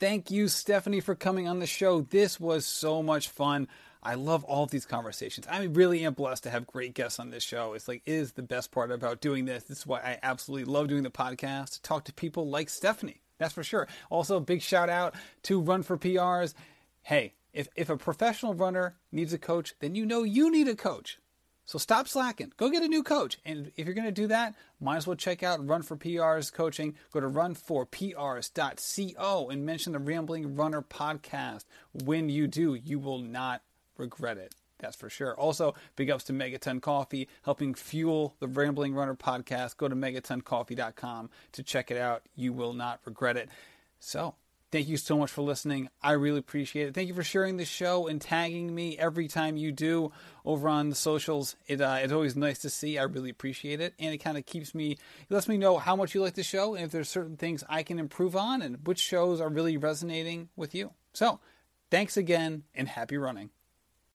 A: Thank you, Stefanie, for coming on the show. This was so much fun. I love all of these conversations. I really am blessed to have great guests on this show. It's like it is the best part about doing this. This is why I absolutely love doing the podcast. Talk to people like Stefanie. That's for sure. Also, a big shout out to Run for PRs. Hey, if if a professional runner needs a coach, then you know you need a coach. So stop slacking. Go get a new coach. And if you're going to do that, might as well check out Run for PR's coaching. Go to runforprs.co and mention the Rambling Runner podcast. When you do, you will not regret it. That's for sure. Also, big ups to Megaton Coffee, helping fuel the Rambling Runner podcast. Go to megatoncoffee.com to check it out. You will not regret it. So, Thank you so much for listening. I really appreciate it. Thank you for sharing the show and tagging me every time you do over on the socials. It uh, it's always nice to see. I really appreciate it, and it kind of keeps me, lets me know how much you like the show, and if there's certain things I can improve on, and which shows are really resonating with you. So, thanks again, and happy running.